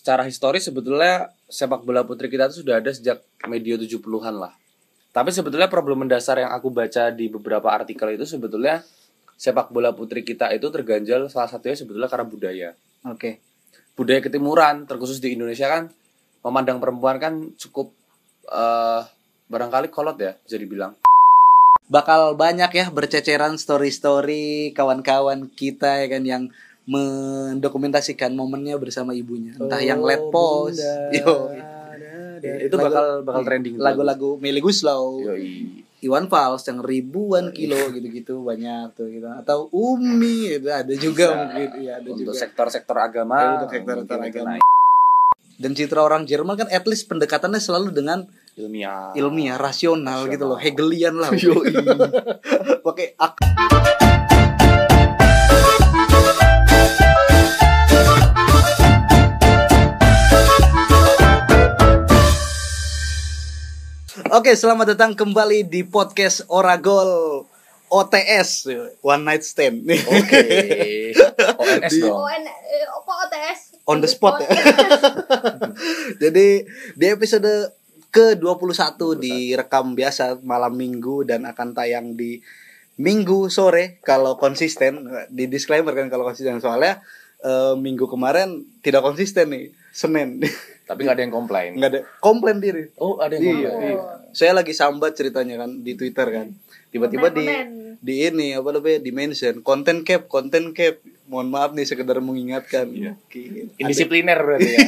secara historis sebetulnya sepak bola putri kita itu sudah ada sejak medio 70-an lah. Tapi sebetulnya problem mendasar yang aku baca di beberapa artikel itu sebetulnya sepak bola putri kita itu terganjal salah satunya sebetulnya karena budaya. Oke. Budaya ketimuran terkhusus di Indonesia kan memandang perempuan kan cukup eh barangkali kolot ya bisa dibilang. Bakal banyak ya berceceran story-story kawan-kawan kita ya kan yang mendokumentasikan momennya bersama ibunya. Entah yang let post. Yo. itu bakal bakal trending. Lagu-lagu Meli Guslau. Yoi. Iwan Fals yang ribuan kilo gitu-gitu banyak tuh gitu. Atau Umi itu ada juga Bisa. mungkin ya ada Untuk sektor-sektor agama, Ya, untuk sektor-sektor agama. naik. Dan citra orang Jerman kan at least pendekatannya selalu dengan ilmiah. ilmiah, rasional, Rasional. gitu loh, Hegelian lah. Pakai ak Oke, selamat datang kembali di podcast Oragol OTS One Night Stand. Oke. ONS Di-. ON eh, kok OTS? On the spot ya. Jadi di episode ke-21 direkam biasa malam Minggu dan akan tayang di Minggu sore kalau konsisten. Di disclaimer kan kalau konsisten soalnya eh, Minggu kemarin tidak konsisten nih, Senin. Tapi nggak ada yang komplain. nggak ada komplain diri. Oh, ada yang Iya, komplain. iya. Saya lagi sambat ceritanya kan di Twitter kan. Tiba-tiba di di ini apa namanya di mention konten cap, konten cap. Mohon maaf nih sekedar mengingatkan. Oke. Indisipliner berarti ya.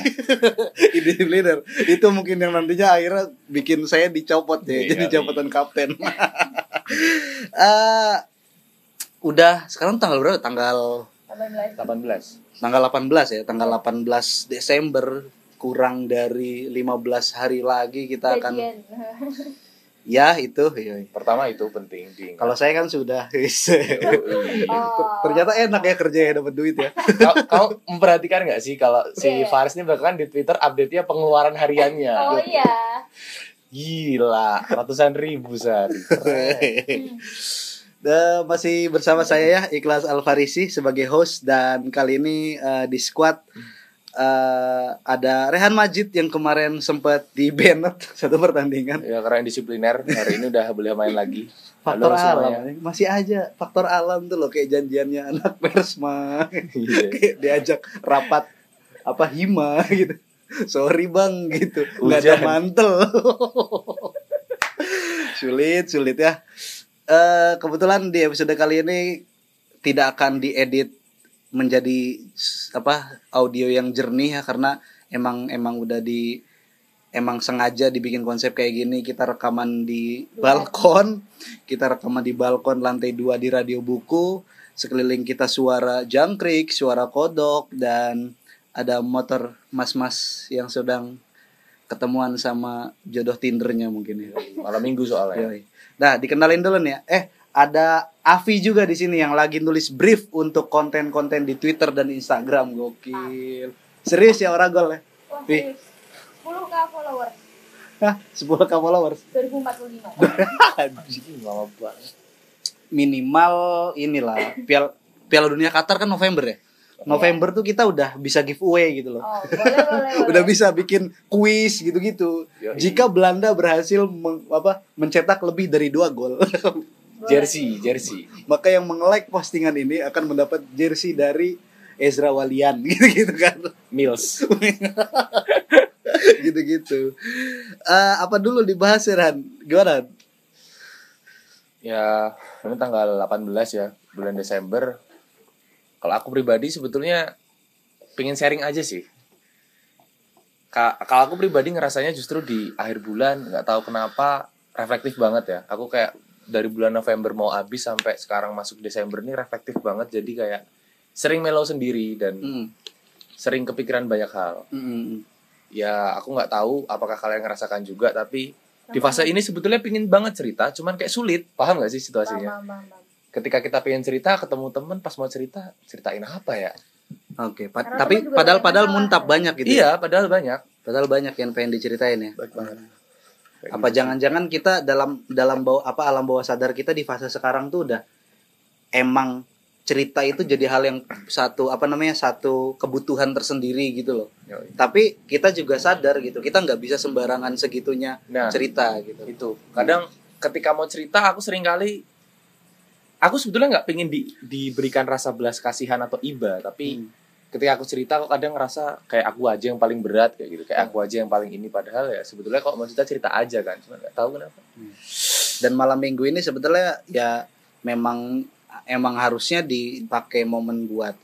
Indisipliner. Itu mungkin yang nantinya akhirnya bikin saya dicopot ya, Iya, jadi iya. copotan kapten. Eh udah sekarang tanggal berapa? Tanggal 18. 18. tanggal 18 ya, tanggal 18 Desember kurang dari 15 hari lagi kita akan ya itu iya. Pertama itu penting diingat. Kalau saya kan sudah Oh. ternyata enak ya kerja ya dapat duit ya. kau, kau memperhatikan nggak sih kalau si Iya. Faris ini bahkan di Twitter update-nya pengeluaran hariannya. Oh iya. Gila, ratusan ribu sehari. Keren. Dan masih bersama saya ya Ikhlas Alfarisi sebagai host dan kali ini eh, di squad eh, ada Rehan Majid yang kemarin sempat di banned satu pertandingan. Ya karena disipliner hari ini udah boleh main lagi. Faktor Halo semuanya. alam masih aja faktor alam tuh loh kayak janjiannya anak persma Iya. kayak diajak rapat apa hima gitu. Sorry bang gitu nggak ada mantel. sulit sulit ya. Eh kebetulan di episode kali ini tidak akan diedit menjadi apa audio yang jernih ya karena emang emang udah di emang sengaja dibikin konsep kayak gini kita rekaman di balkon kita rekaman di balkon lantai dua di radio buku sekeliling kita suara jangkrik suara kodok dan ada motor mas-mas yang sedang ketemuan sama jodoh tindernya mungkin ya Malam minggu soalnya. Nah, dikenalin dulu nih ya. Eh, ada Avi juga di sini yang lagi nulis brief untuk konten-konten di Twitter dan Instagram. Gokil. Serius ya orang gol ya? Wah, serius. 10k followers Hah, 10k followers. 2045. Anjing. Lama banget. Minimal inilah Piala Piala Dunia Qatar kan November ya. November tuh kita udah bisa giveaway gitu loh. Oh, boleh boleh. Udah boleh. bisa bikin kuis gitu-gitu. Jika Belanda berhasil meng- apa mencetak lebih dari dua gol. Jersey, jersey. maka yang meng-like postingan ini akan mendapat jersey dari Ezra Walian gitu-gitu kan. Mills. gitu-gitu. Eh, apa dulu dibahas ya, Ran? Gimana? Ya, ini tanggal 18 ya, bulan Desember. Kalau aku pribadi sebetulnya pengen sharing aja sih. Ka- Kalau aku pribadi ngerasanya justru di akhir bulan nggak tahu kenapa reflektif banget ya. Aku kayak dari bulan November mau habis sampai sekarang masuk Desember ini reflektif banget. Jadi kayak sering mellow sendiri dan Hmm. sering kepikiran banyak hal. Hmm. Ya aku nggak tahu apakah kalian ngerasakan juga tapi di fase ini sebetulnya pingin banget cerita, cuman kayak sulit. Paham gak sih situasinya? Paham, paham, paham. ketika kita pengen cerita ketemu temen pas mau cerita ceritain apa ya Oke, pa- Karena tapi padahal banyak padahal muntap banyak gitu. ya. iya padahal banyak Padahal banyak yang pengen diceritain ya. baik banget Apa jangan-jangan kita dalam dalam bawah apa alam bawah sadar kita di fase sekarang tuh udah emang cerita itu jadi hal yang satu apa namanya satu kebutuhan tersendiri gitu loh Yoi. tapi kita juga sadar gitu kita nggak bisa sembarangan segitunya Nah, cerita gitu itu kadang ketika mau cerita aku sering kali aku sebetulnya nggak pengen di, diberikan rasa belas kasihan atau iba tapi Hmm. Ketika aku cerita aku kadang ngerasa kayak aku aja yang paling berat kayak gitu. Kayak aku aja yang paling ini. Padahal ya sebetulnya kalau mau cerita cerita aja kan. Cuma nggak tahu kenapa. Dan malam minggu ini sebetulnya ya memang emang harusnya dipakai momen buat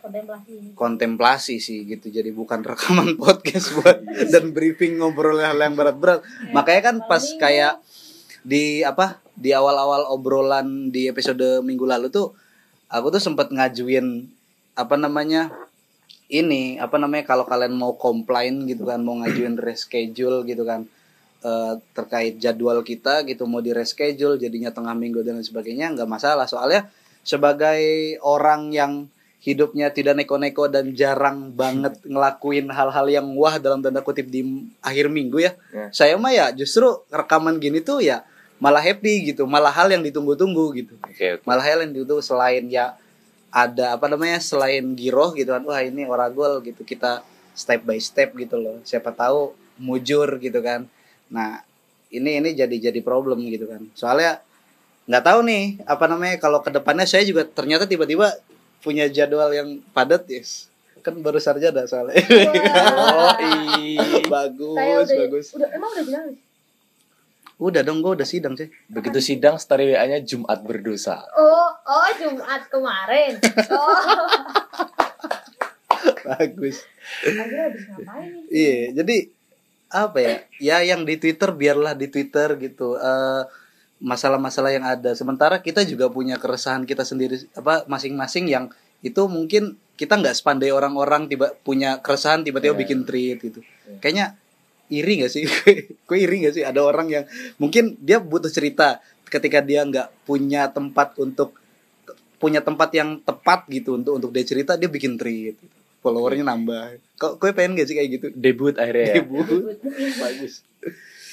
kontemplasi. kontemplasi sih gitu. Jadi bukan rekaman podcast buat dan briefing ngobrol hal yang berat-berat. Makanya kan pas kayak di apa di awal-awal obrolan di episode minggu lalu tuh aku tuh sempat ngajuin apa namanya ini apa namanya kalau kalian mau komplain gitu kan mau ngajuin reschedule gitu kan eh, terkait jadwal kita gitu mau di reschedule jadinya tengah minggu dan lain sebagainya nggak masalah. Soalnya sebagai orang yang hidupnya tidak neko-neko dan jarang banget ngelakuin hal-hal yang wah dalam tanda kutip di akhir minggu ya Ya. saya mah ya justru rekaman gini tuh ya malah happy gitu malah hal yang ditunggu-tunggu gitu. Oke oke. Malah hal yang ditunggu selain ya ada apa namanya selain giroh gitu kan wah ini oragol gitu kita step by step gitu loh. Siapa tahu mujur gitu kan. Nah ini ini jadi jadi problem gitu kan. Soalnya nggak tahu nih apa namanya kalau ke depannya saya juga ternyata tiba-tiba punya jadwal yang padat yes. Kan baru sarjana soalnya. Oh Wah. i bagus saya udah bagus udah emang udah bilang? Udah dong gue udah sidang sih begitu sidang story wa nya Jumat berdosa oh oh Jumat kemarin oh bagus Iya, jadi apa ya? Ya yang di Twitter biarlah di Twitter gitu. Eh, masalah-masalah yang ada. Sementara kita juga punya keresahan kita sendiri apa masing-masing yang itu mungkin kita nggak sepandai orang-orang tiba punya keresahan tiba-tiba Iya. bikin tweet gitu. Iya. Kayaknya iri gak sih? Gue iri gak sih? Ada orang yang mungkin dia butuh cerita ketika dia nggak punya tempat untuk punya tempat yang tepat gitu untuk untuk dia cerita dia bikin tweet followernya nambah. Kok gue pengen gak sih kayak gitu? Debut akhirnya ya? Ibu. bagus.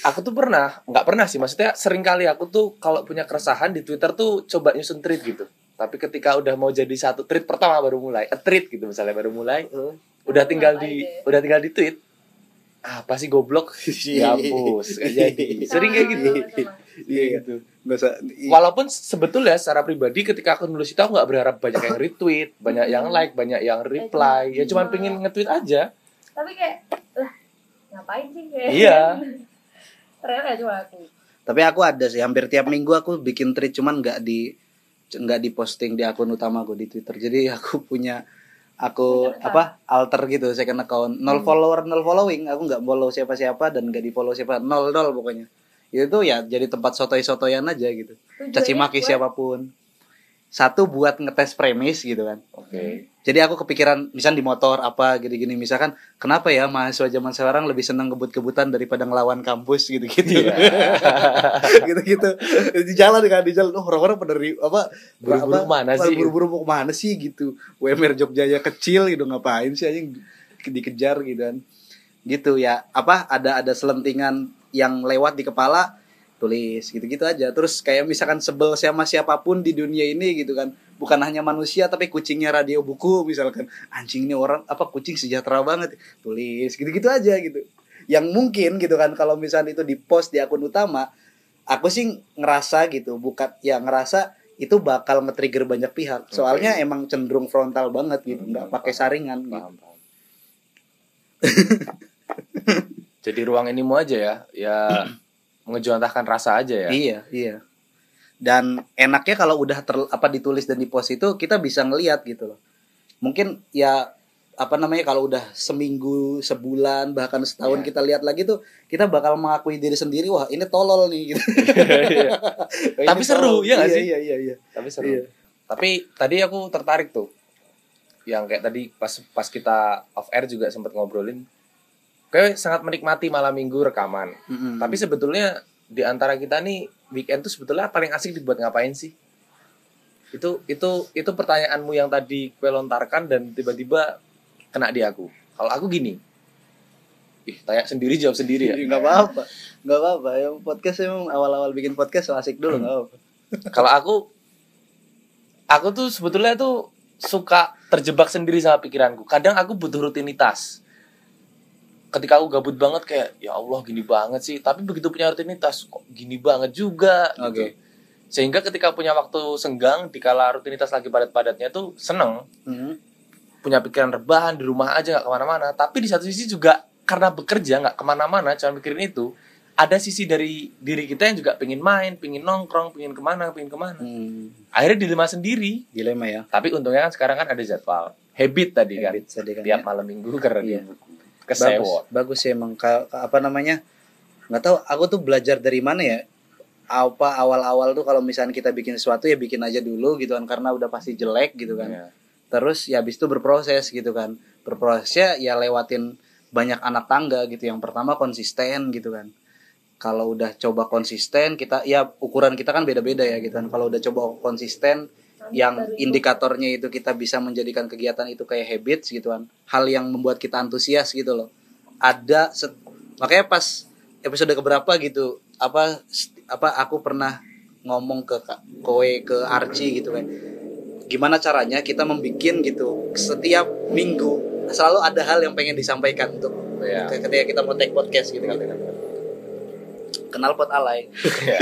Aku tuh pernah nggak pernah sih. Maksudnya sering kali aku tuh kalau punya keresahan di Twitter tuh coba nyusun tweet gitu. Tapi ketika udah mau jadi satu tweet pertama baru mulai a tweet gitu misalnya baru mulai udah tinggal di udah tinggal di tweet apa sih goblok? Dihapus Nggak jadi. Sering kayak gitu. iya gitu nggak usah walaupun sebetulnya secara pribadi ketika aku nulis itu aku nggak berharap banyak yang retweet banyak yang like banyak yang reply. Ya cuman pengen nge-tweet aja. Tapi kayak lah ngapain sih kayak? Iya. ternyata cuma aku. Tapi aku ada sih hampir tiap minggu aku bikin tweet cuman nggak di nggak di posting di akun utama aku di twitter. Jadi aku punya aku Second account. apa alter gitu second account. Nol follower nol following. Aku nggak follow siapa siapa dan nggak di follow siapa nol nol pokoknya. Itu tuh ya jadi tempat sotoy sotoyan aja gitu. Caci maki siapa pun satu buat ngetes premis gitu kan. Oke. Jadi aku kepikiran misal di motor apa gini-gini. Misalkan kenapa ya mahasiswa zaman sekarang lebih seneng kebut-kebutan daripada ngelawan kampus gitu-gitu? Iya. gitu-gitu. Di jalan kan di jalan. Oh orang-orang pada apa Buru-buru ke mana pada sih? buru-buru mau ke mana sih gitu. UMR Jogjanya kecil gitu ngapain sih anjing dikejar gitu kan. Gitu ya apa ada ada selentingan yang lewat di kepala tulis gitu-gitu aja. Terus kayak misalkan sebel sama siapa pun di dunia ini gitu kan. Bukan hanya manusia tapi kucingnya radio buku misalkan. Anjing ini orang apa kucing sejahtera banget. Tulis gitu-gitu aja gitu. Yang mungkin gitu kan kalau misalnya itu di post di akun utama aku sih ngerasa gitu bukan ya ngerasa itu bakal nge-trigger banyak pihak. Soalnya emang cenderung frontal banget gitu. Nggak pakai saringan gitu. paham paham. Jadi ruang inimu aja ya ya mengejuantahkan rasa aja ya Iya, iya. Dan enaknya kalau udah ter, apa ditulis dan dipost itu kita bisa ngelihat gitu loh. Mungkin ya apa namanya kalau udah seminggu, sebulan, bahkan setahun Iya. kita lihat lagi tuh kita bakal mengakui diri sendiri wah ini tolol nih gitu. Ini Tapi seru, tolol. ya Iya, sih? Iya, iya, iya. tapi seru Iya. tapi tadi aku tertarik tuh yang kayak tadi pas pas kita off air juga sempat ngobrolin kayak sangat menikmati malam minggu rekaman Mm-mm. tapi sebetulnya di antara kita nih weekend tuh sebetulnya paling asik dibuat ngapain sih itu itu itu pertanyaanmu yang tadi kue lontarkan dan tiba-tiba kena di aku kalau aku gini ih tanya sendiri jawab sendiri ya nggak apa-apa. Nggak apa-apa. Yang podcast emang awal-awal bikin podcast so asik dulu nggak apa. kalau aku aku tuh sebetulnya tuh suka terjebak sendiri sama pikiranku. Kadang aku butuh rutinitas. Ketika aku gabut banget kayak ya Allah gini banget sih. Tapi begitu punya rutinitas kok gini banget juga. gitu. Oke. Sehingga ketika punya waktu senggang, dikala rutinitas lagi padat-padatnya tuh seneng. Hmm. Punya pikiran rebahan di rumah aja nggak ke mana-mana. Tapi di satu sisi juga karena bekerja nggak ke mana-mana, cuma mikirin itu. Ada sisi dari diri kita yang juga pengen main, pengen nongkrong, pengen ke mana, pengen ke mana. Hmm. Akhirnya dilema sendiri. Dilema ya. Tapi untungnya kan sekarang kan ada jadwal habit tadi kan. Habit tadi kan Tiap ya. malam minggu karena Iya. di buku. bagus Kesewot. bagus sih emang. Ka- ka- apa namanya? Nggak tahu aku tuh belajar dari mana ya? Apa awal-awal tuh kalau misalnya kita bikin sesuatu ya bikin aja dulu gitu kan karena udah pasti jelek gitu kan. Iya. terus ya habis itu berproses gitu kan. Berprosesnya ya lewatin banyak anak tangga gitu. Yang pertama konsisten gitu kan. Kalau udah coba konsisten kita ya ukuran kita kan beda-beda ya gitu kan. Kalau udah coba konsisten yang indikatornya itu kita bisa menjadikan kegiatan itu kayak habits gitu kan. Hal yang membuat kita antusias gitu loh. Ada set- makanya pas episode keberapa gitu apa apa aku pernah ngomong ke Koe ke Archie gitu kan. Gimana caranya kita membikin gitu setiap minggu selalu ada hal yang pengen disampaikan untuk Iya. ketika kita mau take podcast gitu kan kenal pot alay. Iya.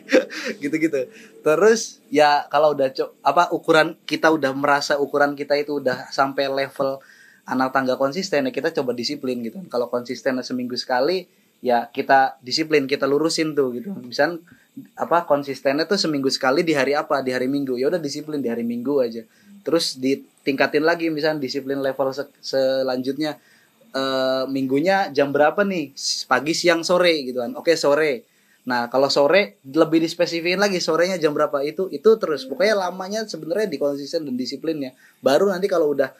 gitu-gitu. Terus ya kalau udah co- apa ukuran kita udah merasa ukuran kita itu udah sampai level anak tangga konsisten ya kita coba disiplin gitu. Kalau konsisten seminggu sekali ya kita disiplin kita lurusin tuh gitu. Misal apa konsistennya tuh seminggu sekali di hari apa? Di hari minggu. Ya udah disiplin di hari minggu aja. Terus ditingkatin lagi misalnya disiplin level se- selanjutnya eh, minggunya jam berapa nih pagi siang sore gitu kan oke sore nah kalau sore lebih dispesifikin lagi sorenya jam berapa itu itu terus pokoknya lamanya sebenarnya di konsisten dan disiplinnya baru nanti kalau udah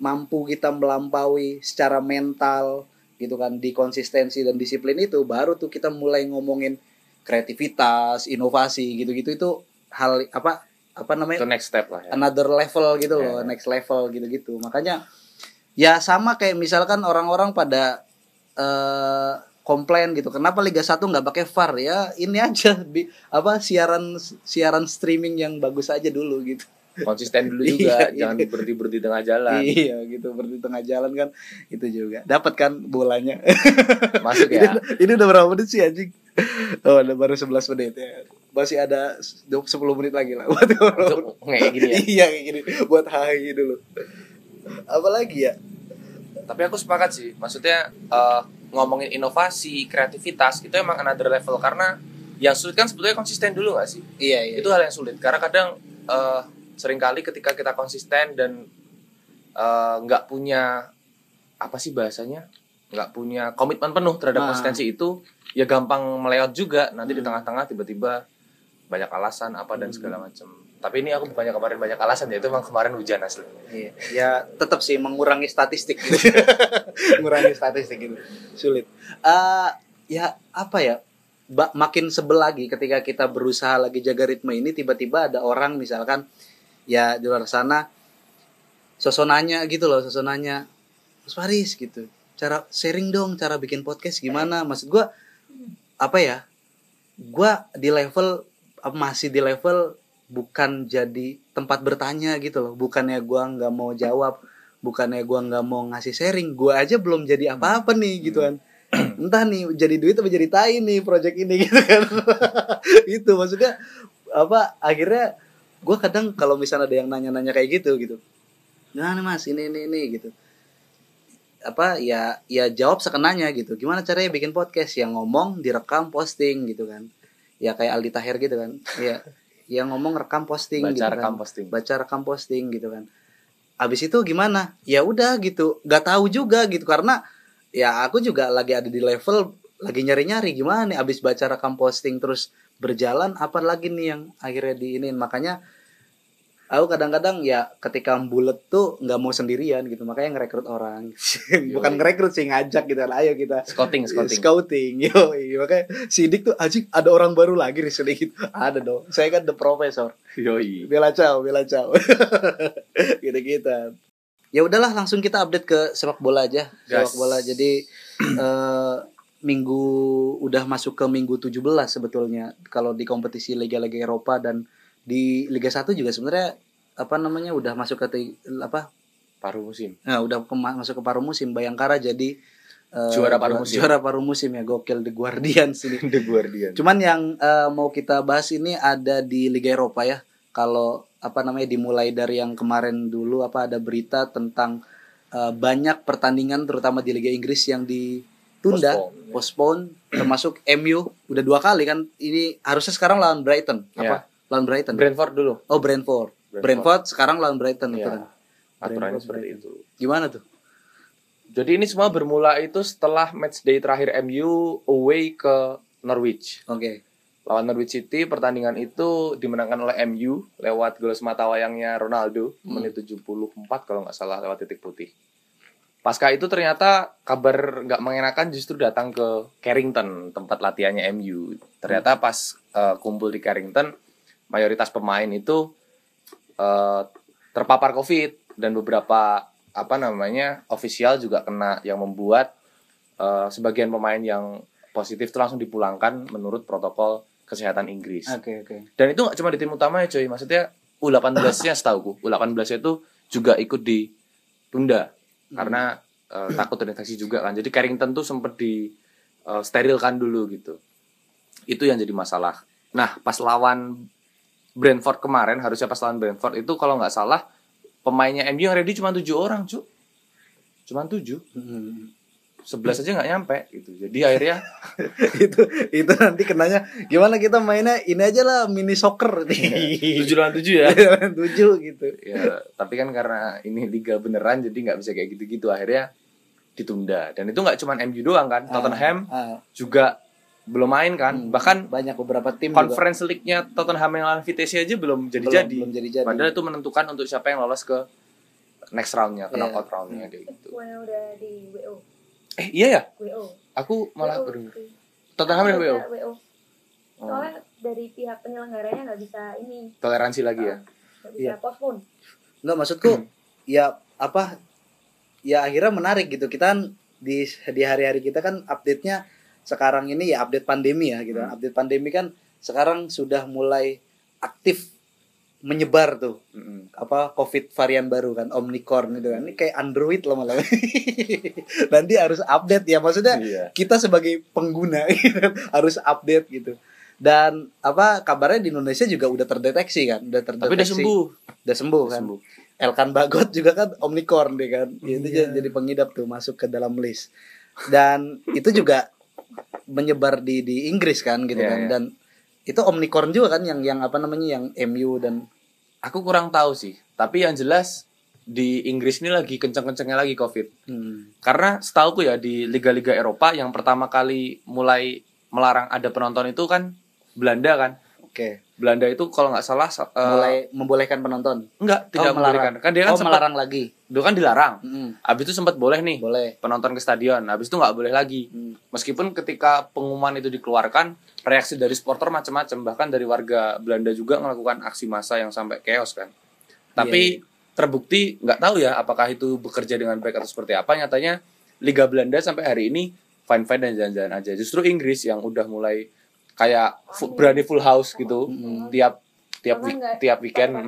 mampu kita melampaui secara mental gitu kan di konsistensi dan disiplin itu baru tuh kita mulai ngomongin kreativitas inovasi gitu-gitu itu hal apa apa namanya Itu next step lah ya. another level gitu loh, Ya. next level gitu-gitu. Makanya ya sama kayak misalkan orang-orang pada eh komplain gitu. Kenapa Liga 1 nggak pakai VAR ya? Ini aja bi- apa siaran siaran streaming yang bagus aja dulu gitu. Konsisten dulu juga, Iya, jangan iya. berhenti berhenti tengah jalan. Iya gitu, berarti tengah jalan kan itu juga. Dapat kan bolanya. Masuk ini, ya. ini udah berapa menit sih anjing? Oh, ada baru 11 menit ya. Masih ada 10 menit lagi lah buat. Untuk kayak gini ya. iya kayak gini buat hai dulu apalagi ya Tapi aku sepakat sih. Maksudnya eh, ngomongin inovasi, kreativitas itu emang another level karena yang sulit kan sebetulnya konsisten dulu gak sih? iya iya itu hal yang sulit karena kadang eh, sering kali ketika kita konsisten dan eh, nggak punya apa sih bahasanya nggak punya komitmen penuh terhadap Ah. konsistensi itu ya gampang melewat juga nanti di Hmm. tengah-tengah tiba-tiba banyak alasan apa dan segala macam tapi ini aku bukannya kemarin banyak alasan ya itu emang kemarin hujan asli. Iya. Ya tetap sih mengurangi statistik gitu. Mengurangi statistik gitu. Sulit. Eh ya apa ya? Ba- makin sebel lagi ketika kita berusaha lagi jaga ritme ini tiba-tiba ada orang misalkan ya di luar sana sosonanya gitu loh sosonanya Mas Faris gitu. Cara sharing dong cara bikin podcast gimana? Maksud gua apa ya? Gua di level masih di level bukan jadi tempat bertanya gitu loh. Bukannya gua nggak mau jawab bukannya gua nggak mau ngasih sharing gua aja belum jadi apa-apa nih gitu kan. Entah nih jadi duit apa jadi tai nih project ini gitu kan. Itu maksudnya apa akhirnya gua kadang kalau misalnya ada yang nanya-nanya kayak gitu gitu. Gimana mas ini ini ini gitu. Apa ya ya jawab sekenanya gitu. Gimana caranya bikin podcast? Yang ngomong direkam posting gitu kan. Ya kayak Aldi Taher gitu kan. Ya yang ngomong rekam posting baca gitu rekam kan. posting. Baca rekam posting gitu kan. Abis itu gimana? Ya udah gitu. Nggak tahu juga gitu. Karena ya aku juga lagi ada di level lagi nyari-nyari gimana nih. Abis baca rekam posting terus berjalan apa lagi nih yang akhirnya diinin makanya aku kadang-kadang ya ketika bulet tuh nggak mau sendirian gitu makanya ngerekrut orang. Bukan ngerekrut sih ngajak gitu ayo kita. Scouting scouting. Scouting yo makanya sidik tuh anjing ada orang baru lagi di sini gitu. Ada dong saya kan the professor. Yoi. Bela caw bela caw gitu gitu ya udahlah langsung kita update ke sepak bola aja. Sepak bola. Jadi eh, minggu udah masuk ke minggu 17 sebetulnya kalau di kompetisi liga-liga Eropa dan di Liga 1 juga sebenarnya apa namanya udah masuk ke apa paruh musim Nah, udah ke, masuk ke paruh musim Bayangkara jadi eh, Juara paruh musim. Juara paruh musim ya gokil The Guardians ini. The Guardian Cuman yang eh, mau kita bahas ini ada di Liga Eropa ya. Kalau apa namanya dimulai dari yang kemarin dulu apa ada berita tentang eh, banyak pertandingan terutama di Liga Inggris yang ditunda, Postpone, ya. postpone, termasuk MU udah dua kali kan. Ini harusnya sekarang lawan Brighton. Apa? Lawan Brighton. Brentford dulu oh Brentford. Brentford. Brentford sekarang lawan Brighton Iya. kan. aturannya Brentford, seperti Brighton. itu Gimana tuh? jadi ini semua bermula itu setelah match day terakhir MU away ke Norwich Oke. lawan Norwich City pertandingan itu dimenangkan oleh MU lewat gol semata wayangnya Ronaldo Hmm. menit 74 kalau nggak salah lewat titik putih. Pasca itu ternyata kabar nggak mengenakan justru datang ke Carrington tempat latihannya MU. Ternyata pas eh, kumpul di Carrington mayoritas pemain itu eh, terpapar COVID dan beberapa apa namanya ofisial juga kena yang membuat eh, sebagian pemain yang positif itu langsung dipulangkan menurut protokol kesehatan Inggris. Oke, oke. Dan itu nggak cuma di tim utama ya coy, maksudnya U18-nya setahu U18 itu juga ikut ditunda karena eh, takut terinfeksi juga kan. Jadi Carrington tuh sempet di eh, sterilkan dulu gitu. Itu yang jadi masalah. Nah, pas lawan Brentford kemarin, harusnya pas lawan Brentford itu kalau nggak salah pemainnya MU yang ready cuma tujuh orang, cu. Cuma tujuh, Hmm. sebelas aja nggak nyampe gitu. Jadi akhirnya itu itu nanti kenanya gimana kita mainnya ini aja lah mini soccer tujuh lawan tujuh ya. tujuh gitu ya tapi kan karena ini liga beneran jadi nggak bisa kayak gitu-gitu akhirnya ditunda dan itu nggak cuma MU doang kan Tottenham Ah, juga belum main kan hmm. bahkan banyak beberapa tim juga Conference League-nya Tottenham yang lawan Vitesse aja belum belum, jadi-jadi belum jadi jadi padahal itu menentukan untuk siapa yang lolos ke next roundnya ke Iya. knockout roundnya kayak gitu Pokoknya udah di WO. eh iya ya WO. aku malah WO. Tottenham udah WO WO. Oh, Soalnya dari pihak penyelenggaranya nggak bisa ini, toleransi lagi ya nggak bisa Iya. postpone. nggak maksudku ya apa ya akhirnya menarik gitu kita kan di di hari-hari kita kan update-nya sekarang ini ya update pandemi ya gitu. Hmm. update pandemi kan sekarang sudah mulai aktif menyebar tuh. Mm-mm. apa covid varian baru kan omnicorn itu kan. Ini kayak android loh malah. Nanti harus update ya maksudnya iya. kita sebagai pengguna gitu, harus update gitu. Dan apa kabarnya di Indonesia juga udah terdeteksi kan udah terdeteksi. Tapi udah sembuh. Udah sembuh kan. sembuh. Elkan Bagot juga kan omnicorn deh kan. Itu Iya. jadi pengidap tuh masuk ke dalam list. Dan itu juga menyebar di di Inggris kan gitu Iya, kan iya. dan itu omnicorn juga kan yang yang apa namanya yang MU dan aku kurang tahu sih tapi yang jelas di Inggris ini lagi kenceng-kencengnya lagi covid hmm, Karena setauku ya di liga-liga Eropa yang pertama kali mulai melarang ada penonton itu kan Belanda kan. Oke Belanda itu kalau nggak salah mulai membolehkan penonton enggak tidak Oh, melarang. membolehkan. Kan dia kan oh sempat melarang lagi dulu kan dilarang. Hmm, Habis itu sempat boleh nih boleh penonton ke stadion. Habis itu nggak boleh lagi. Hmm. Meskipun ketika pengumuman itu dikeluarkan, reaksi dari supporter macam-macam, bahkan dari warga Belanda juga melakukan aksi massa yang sampai chaos kan. Tapi Iya, terbukti nggak tahu ya apakah itu bekerja dengan baik atau seperti apa. Nyatanya Liga Belanda sampai hari ini fine-fine dan jalan-jalan aja. Justru Inggris yang udah mulai kayak fu- berani full house gitu Mm-mm. tiap tiap week- tiap weekend. kan.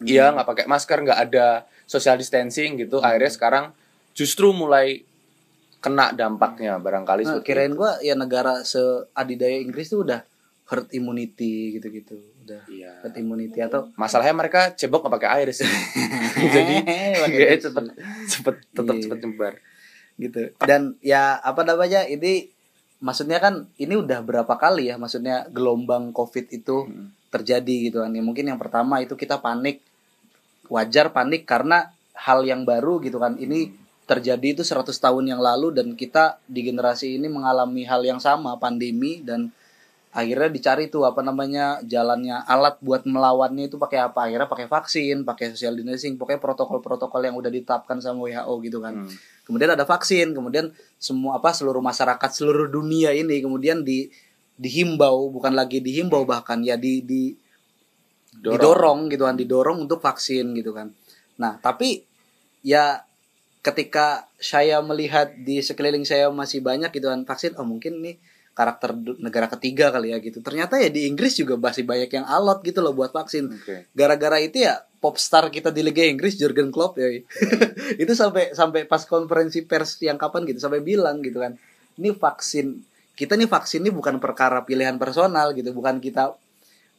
Iya nggak pakai masker, nggak ada social distancing gitu. Akhirnya sekarang justru mulai kena dampaknya barangkali Nah, kirain gua ya negara seadidaya Inggris tuh udah herd immunity gitu-gitu udah Iya. herd immunity atau Masalahnya mereka cebok nggak pakai air sih. Jadi ya, tetap cepet tetap Iya. cepet nyebar. gitu dan ya apa namanya ini maksudnya kan ini udah berapa kali ya maksudnya gelombang covid itu Hmm. terjadi gitu kan. Ya mungkin yang pertama itu kita panik. Wajar panik karena hal yang baru gitu kan. Ini terjadi itu 100 tahun yang lalu dan kita di generasi ini mengalami hal yang sama pandemi dan akhirnya dicari tuh apa namanya jalannya alat buat melawannya itu pakai apa? Akhirnya pakai vaksin pakai social distancing pokoknya protokol-protokol yang udah ditetapkan sama WHO gitu kan. Hmm. kemudian ada vaksin kemudian semua apa seluruh masyarakat seluruh dunia ini kemudian di dihimbau bukan lagi dihimbau bahkan ya di di didorong. gitu kan didorong untuk vaksin gitu kan. Nah tapi ya ketika saya melihat di sekeliling saya masih banyak gitu kan vaksin oh mungkin ini karakter negara ketiga kali ya gitu. Ternyata ya di Inggris juga masih banyak yang alot gitu loh buat vaksin. Oke. gara-gara itu ya popstar kita di Liga Inggris Jurgen Klopp ya itu sampai sampai pas konferensi pers yang kapan gitu sampai bilang gitu kan ini vaksin kita nih vaksin ini bukan perkara pilihan personal gitu bukan kita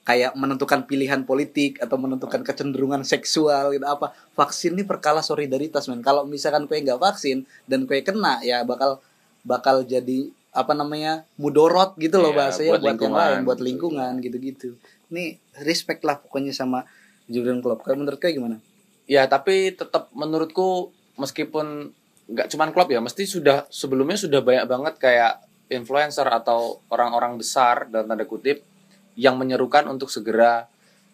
kayak menentukan pilihan politik atau menentukan kecenderungan seksual gitu apa. Vaksin ini perkara solidaritas men. Kalau misalkan kue nggak vaksin dan kue kena ya bakal bakal jadi apa namanya mudorot gitu loh Iya, bahasanya buat buat, yang lain buat gitu. lingkungan gitu-gitu. Ini respect lah pokoknya sama Jurgen Klopp. Kalau menurut kue gimana? Ya tapi tetap menurutku meskipun nggak cuman klub ya, mesti sudah sebelumnya sudah banyak banget kayak influencer atau orang-orang besar dan tanda kutip yang menyerukan untuk segera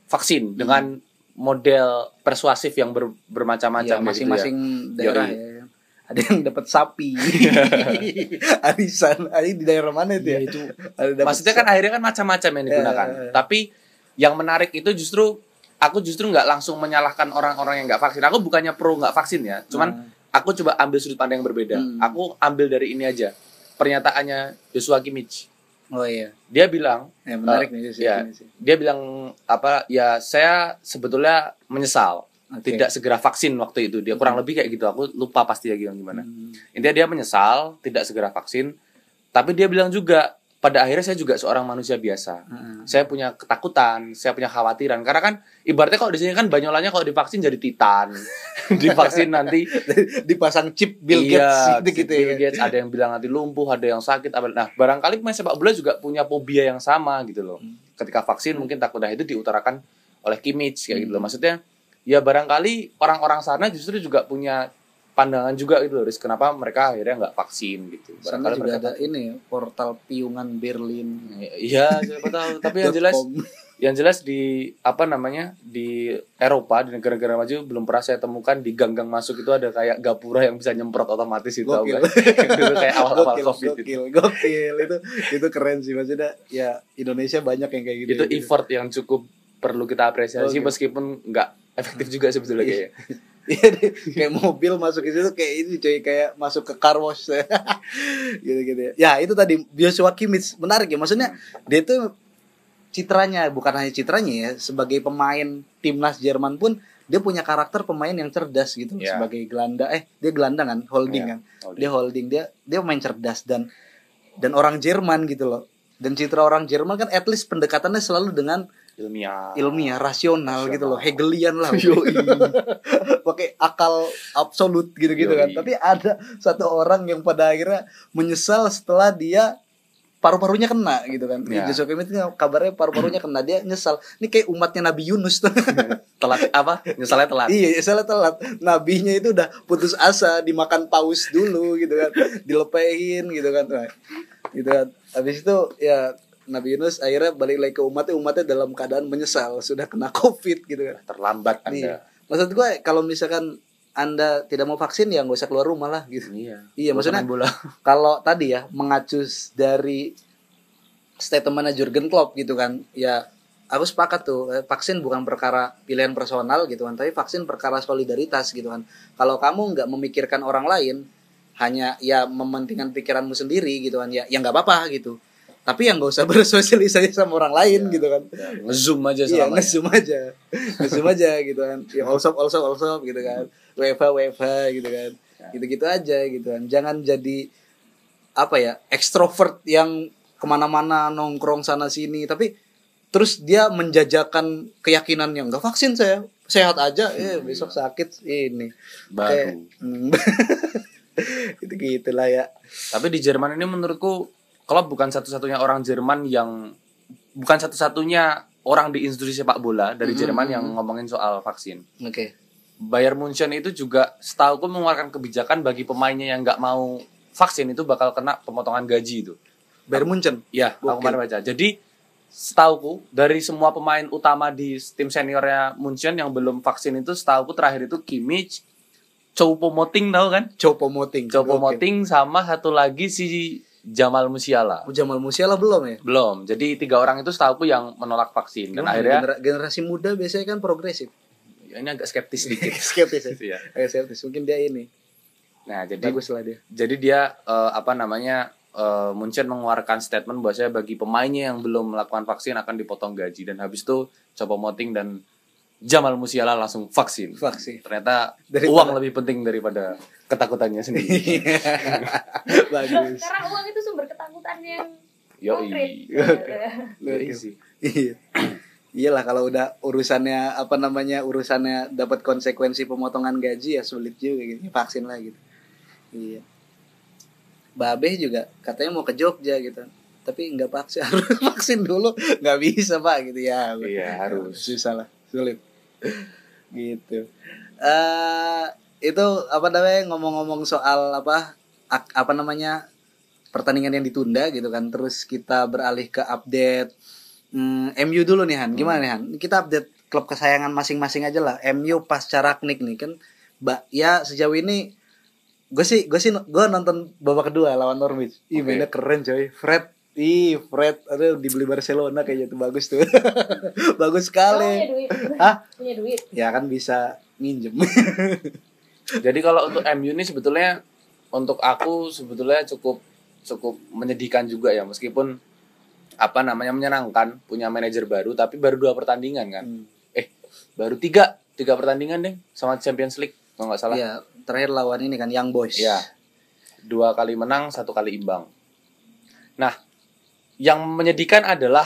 vaksin dengan model persuasif yang ber- bermacam-macam ya, kayak gitu masing-masing daerah Yoi. ya ada yang dapat sapi arisan ari di daerah mana itu ya, itu Ada dapat maksudnya kan akhirnya kan macam-macam yang digunakan. Ya, ya, ya. Tapi yang menarik itu justru aku justru nggak langsung menyalahkan orang-orang yang nggak vaksin. Aku bukannya pro nggak vaksin ya, cuman aku coba ambil sudut pandang yang berbeda. Hmm. Aku ambil dari ini aja. Pernyataannya Joshua Kimmich. oh iya Dia bilang, ya menarik Eh, nih ya. ini dia bilang apa? Ya saya sebetulnya menyesal Oke. tidak segera vaksin waktu itu. Dia kurang lebih kayak gitu. Aku lupa pasti ya gimana. Hmm. Intinya dia menyesal tidak segera vaksin. Tapi dia bilang juga pada akhirnya saya juga seorang manusia biasa. Heeh. Saya punya ketakutan, saya punya khawatiran. Karena kan ibaratnya kalau di sini kan banyolanya kalau divaksin jadi titan. divaksin nanti dipasang chip Bill iya, Gates gitu, gitu Bill ya. Gates, ada yang bilang nanti lumpuh, ada yang sakit. Nah, barangkali pemain sepak bola juga punya fobia yang sama gitu loh. Hmm. Ketika vaksin mungkin takutnya itu diutarakan oleh Kimmich kayak gitu loh. Hmm. Maksudnya ya barangkali orang-orang sana justru juga punya pandangan juga gitu loh, kenapa mereka akhirnya nggak vaksin gitu. Barangkali juga mereka ada ini ya, portal piungan Berlin. Iya, siapa tahu. Tapi yang jelas yang jelas di apa namanya di Eropa di negara-negara maju belum pernah saya temukan di gang-gang masuk itu ada kayak gapura yang bisa nyemprot otomatis itu Gokil. Dulu kayak awal-awal gokil, covid itu gokil, itu itu keren sih maksudnya ya Indonesia banyak yang kayak gitu. itu effort yang cukup perlu kita apresiasi Oke. meskipun nggak efektif juga sebetulnya Iya deh, kayak mobil masuk ke situ kayak ini coy kayak masuk ke car wash gitu gitu ya. Ya itu tadi Joshua Kimmich menarik ya maksudnya dia itu citranya bukan hanya citranya ya sebagai pemain timnas Jerman pun dia punya karakter pemain yang cerdas gitu Ya. sebagai gelandang eh dia gelandang kan holding Ya, kan holding. dia holding dia dia pemain cerdas dan dan orang Jerman gitu loh dan citra orang Jerman kan at least pendekatannya selalu dengan ilmiah. Ilmiah rasional, Rasional. gitu loh. Hegelian lah. Pakai akal absolut gitu-gitu kan. Yoi. tapi ada satu orang yang pada akhirnya menyesal setelah dia paru-parunya kena gitu kan. Ya. Joshua Kimmich kabarnya paru-parunya kena. Dia nyesal. Ini kayak umatnya Nabi Yunus. Tuh telat. Apa? Nyesalnya telat. Iya nyesalnya telat. Nabinya itu udah putus asa dimakan paus dulu gitu kan. Dilepehin gitu kan. Wah, gitu kan. Habis itu ya Nabi Yunus akhirnya balik lagi ke umatnya umatnya dalam keadaan menyesal sudah kena covid gitu kan terlambat anda Maksud gue kalau misalkan anda tidak mau vaksin ya nggak usah keluar rumah lah gitu. iya Iya, maksudnya- Kalau tadi ya mengacu dari statementnya Jurgen Klopp gitu kan, ya aku sepakat tuh eh, vaksin bukan perkara pilihan personal gitu kan, tapi vaksin perkara solidaritas gitu kan. Kalau kamu nggak memikirkan orang lain, hanya ya mementingkan pikiranmu sendiri gitu kan, ya ya nggak apa-apa gitu. Tapi yang nggak usah bersosialisasi sama orang lain gitu kan. ngezoom aja Iya, selama nge-zoom aja. Nge-zoom aja gitu kan. Ya all shop, all shop, all shop gitu kan. WFH, WFH gitu kan. Gitu-gitu aja gitu kan. Jangan jadi apa ya, ekstrovert yang ke mana-mana nongkrong sana sini. Tapi terus dia menjajakan keyakinannya nggak vaksin saya sehat aja eh besok sakit ini baru Kayak, hmm. itu gitulah ya Tapi di Jerman ini menurutku Klopp bukan satu-satunya orang Jerman yang bukan satu-satunya orang di industri sepak bola dari Hmm. Jerman yang ngomongin soal vaksin. oke Bayern Munchen itu juga setahuku mengeluarkan kebijakan bagi pemainnya yang nggak mau vaksin itu bakal kena pemotongan gaji itu. Bayern Munchen Ya, aku kemarin baca. Jadi setahuku dari semua pemain utama di tim seniornya Munchen yang belum vaksin itu setahuku terakhir itu Kimmich, Choupo-Moting tahu kan? Chopo Moting Choupo-Moting sama satu lagi si Jamal Musiala. Oh, Jamal Musiala belum ya Belum. Jadi tiga orang itu setahuku yang menolak vaksin dan Gimana, akhirnya genera- generasi muda biasanya kan progresif. ya ini agak skeptis sedikit. skeptis ya. Iya. Agak skeptis. Mungkin dia ini. Nah, jadi Bagus lah dia. jadi dia eh, apa namanya eh, Munchen mengeluarkan statement bahwasanya bagi pemainnya yang belum melakukan vaksin akan dipotong gaji dan habis itu Choupo-Moting dan Jamal Musiala langsung vaksin. vaksin Ternyata Daripada- uang lebih penting daripada ketakutannya sendiri. bagus Karena uang itu sumber ketakutan yang Yoi. konkret. Yoi sih. Iya. Iyalah kalau udah urusannya apa namanya urusannya dapat konsekuensi pemotongan gaji ya sulit juga gitu vaksin lah gitu. Iya. Babe juga katanya mau ke Jogja gitu. Tapi nggak vaksin harus vaksin dulu nggak bisa pak gitu ya. Iya, harus. Susah lah sulit. gitu. eh itu apa namanya ngomong-ngomong soal apa ak- apa namanya pertandingan yang ditunda gitu kan. Terus kita beralih ke update hmm, MU dulu nih Han. Gimana nih Han? Kita update klub kesayangan masing-masing aja lah. MU pasca Ragnik nih kan. Mbak ya sejauh ini gue sih gue sih gue nonton babak kedua lawan Norwich. Ih Oke. mainnya keren coy. Fred ih Fred aduh dibeli Barcelona kayaknya tuh bagus tuh bagus Kamu punya sekali duit. Hah? Punya duit. ya kan bisa minjem Jadi kalau untuk MU ini sebetulnya untuk aku sebetulnya cukup cukup menyedihkan juga ya meskipun apa namanya menyenangkan punya manajer baru tapi baru dua pertandingan kan Hmm. eh baru tiga tiga pertandingan deh sama Champions League kalau nggak salah Iya, terakhir lawan ini kan Young Boys. ya dua kali menang satu kali imbang nah yang menyedihkan adalah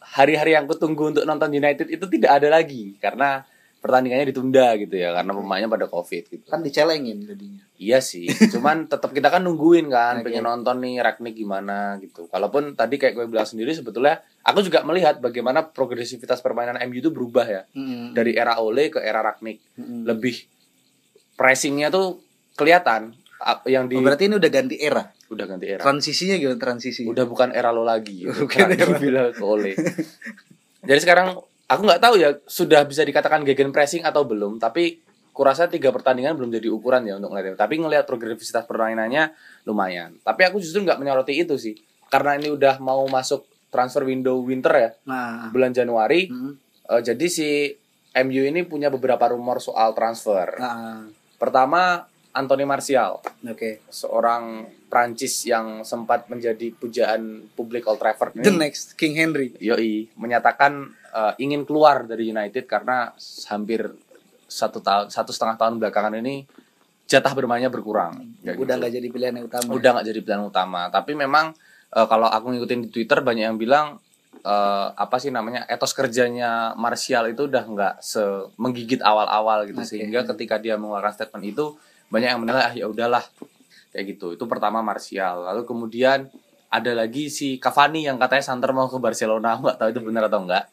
hari-hari yang kutunggu untuk nonton United itu tidak ada lagi karena pertandingannya ditunda gitu ya karena pemainnya pada covid gitu Kan dicelengin jadinya. Iya sih, cuman tetap kita kan nungguin kan, Oke. pengen nonton nih Ragnik gimana gitu. Kalaupun tadi kayak gue bilang sendiri sebetulnya aku juga melihat bagaimana progresivitas permainan MU itu berubah ya Mm-mm. dari era Ole ke era Ragnik. Mm-mm. Lebih pressingnya tuh kelihatan yang di Oh, berarti ini udah ganti era. Udah ganti era. Transisinya gimana transisi? Udah bukan era lo lagi. Bukan era. bilang ke Ole. Jadi sekarang aku nggak tahu ya sudah bisa dikatakan gegen pressing atau belum, tapi kurasa tiga pertandingan belum jadi ukuran ya untuk ngeliat tapi ngelihat progresivitas permainannya lumayan tapi aku justru nggak menyoroti itu sih karena ini udah mau masuk transfer window winter ya Nah. bulan Januari Mm. eh, jadi si MU ini punya beberapa rumor soal transfer Nah, pertama Anthony Martial oke. seorang Prancis yang sempat menjadi pujaan publik Old Trafford The ini next King Henry. Yoi menyatakan eh, ingin keluar dari United karena hampir satu tahun satu setengah tahun belakangan ini jatah bermainnya berkurang. Kayak Udah gitu. nggak jadi pilihan yang utama. udah nggak jadi pilihan utama. Tapi memang eh, kalau aku ngikutin di Twitter banyak yang bilang eh, apa sih namanya etos kerjanya Martial itu udah nggak se menggigit awal-awal gitu Oke. sehingga ketika dia mengeluarkan statement itu banyak yang menilai ah ya udahlah kayak gitu. Itu pertama Martial. Lalu kemudian ada lagi si Cavani yang katanya santer mau ke Barcelona. Nggak tahu itu benar atau enggak.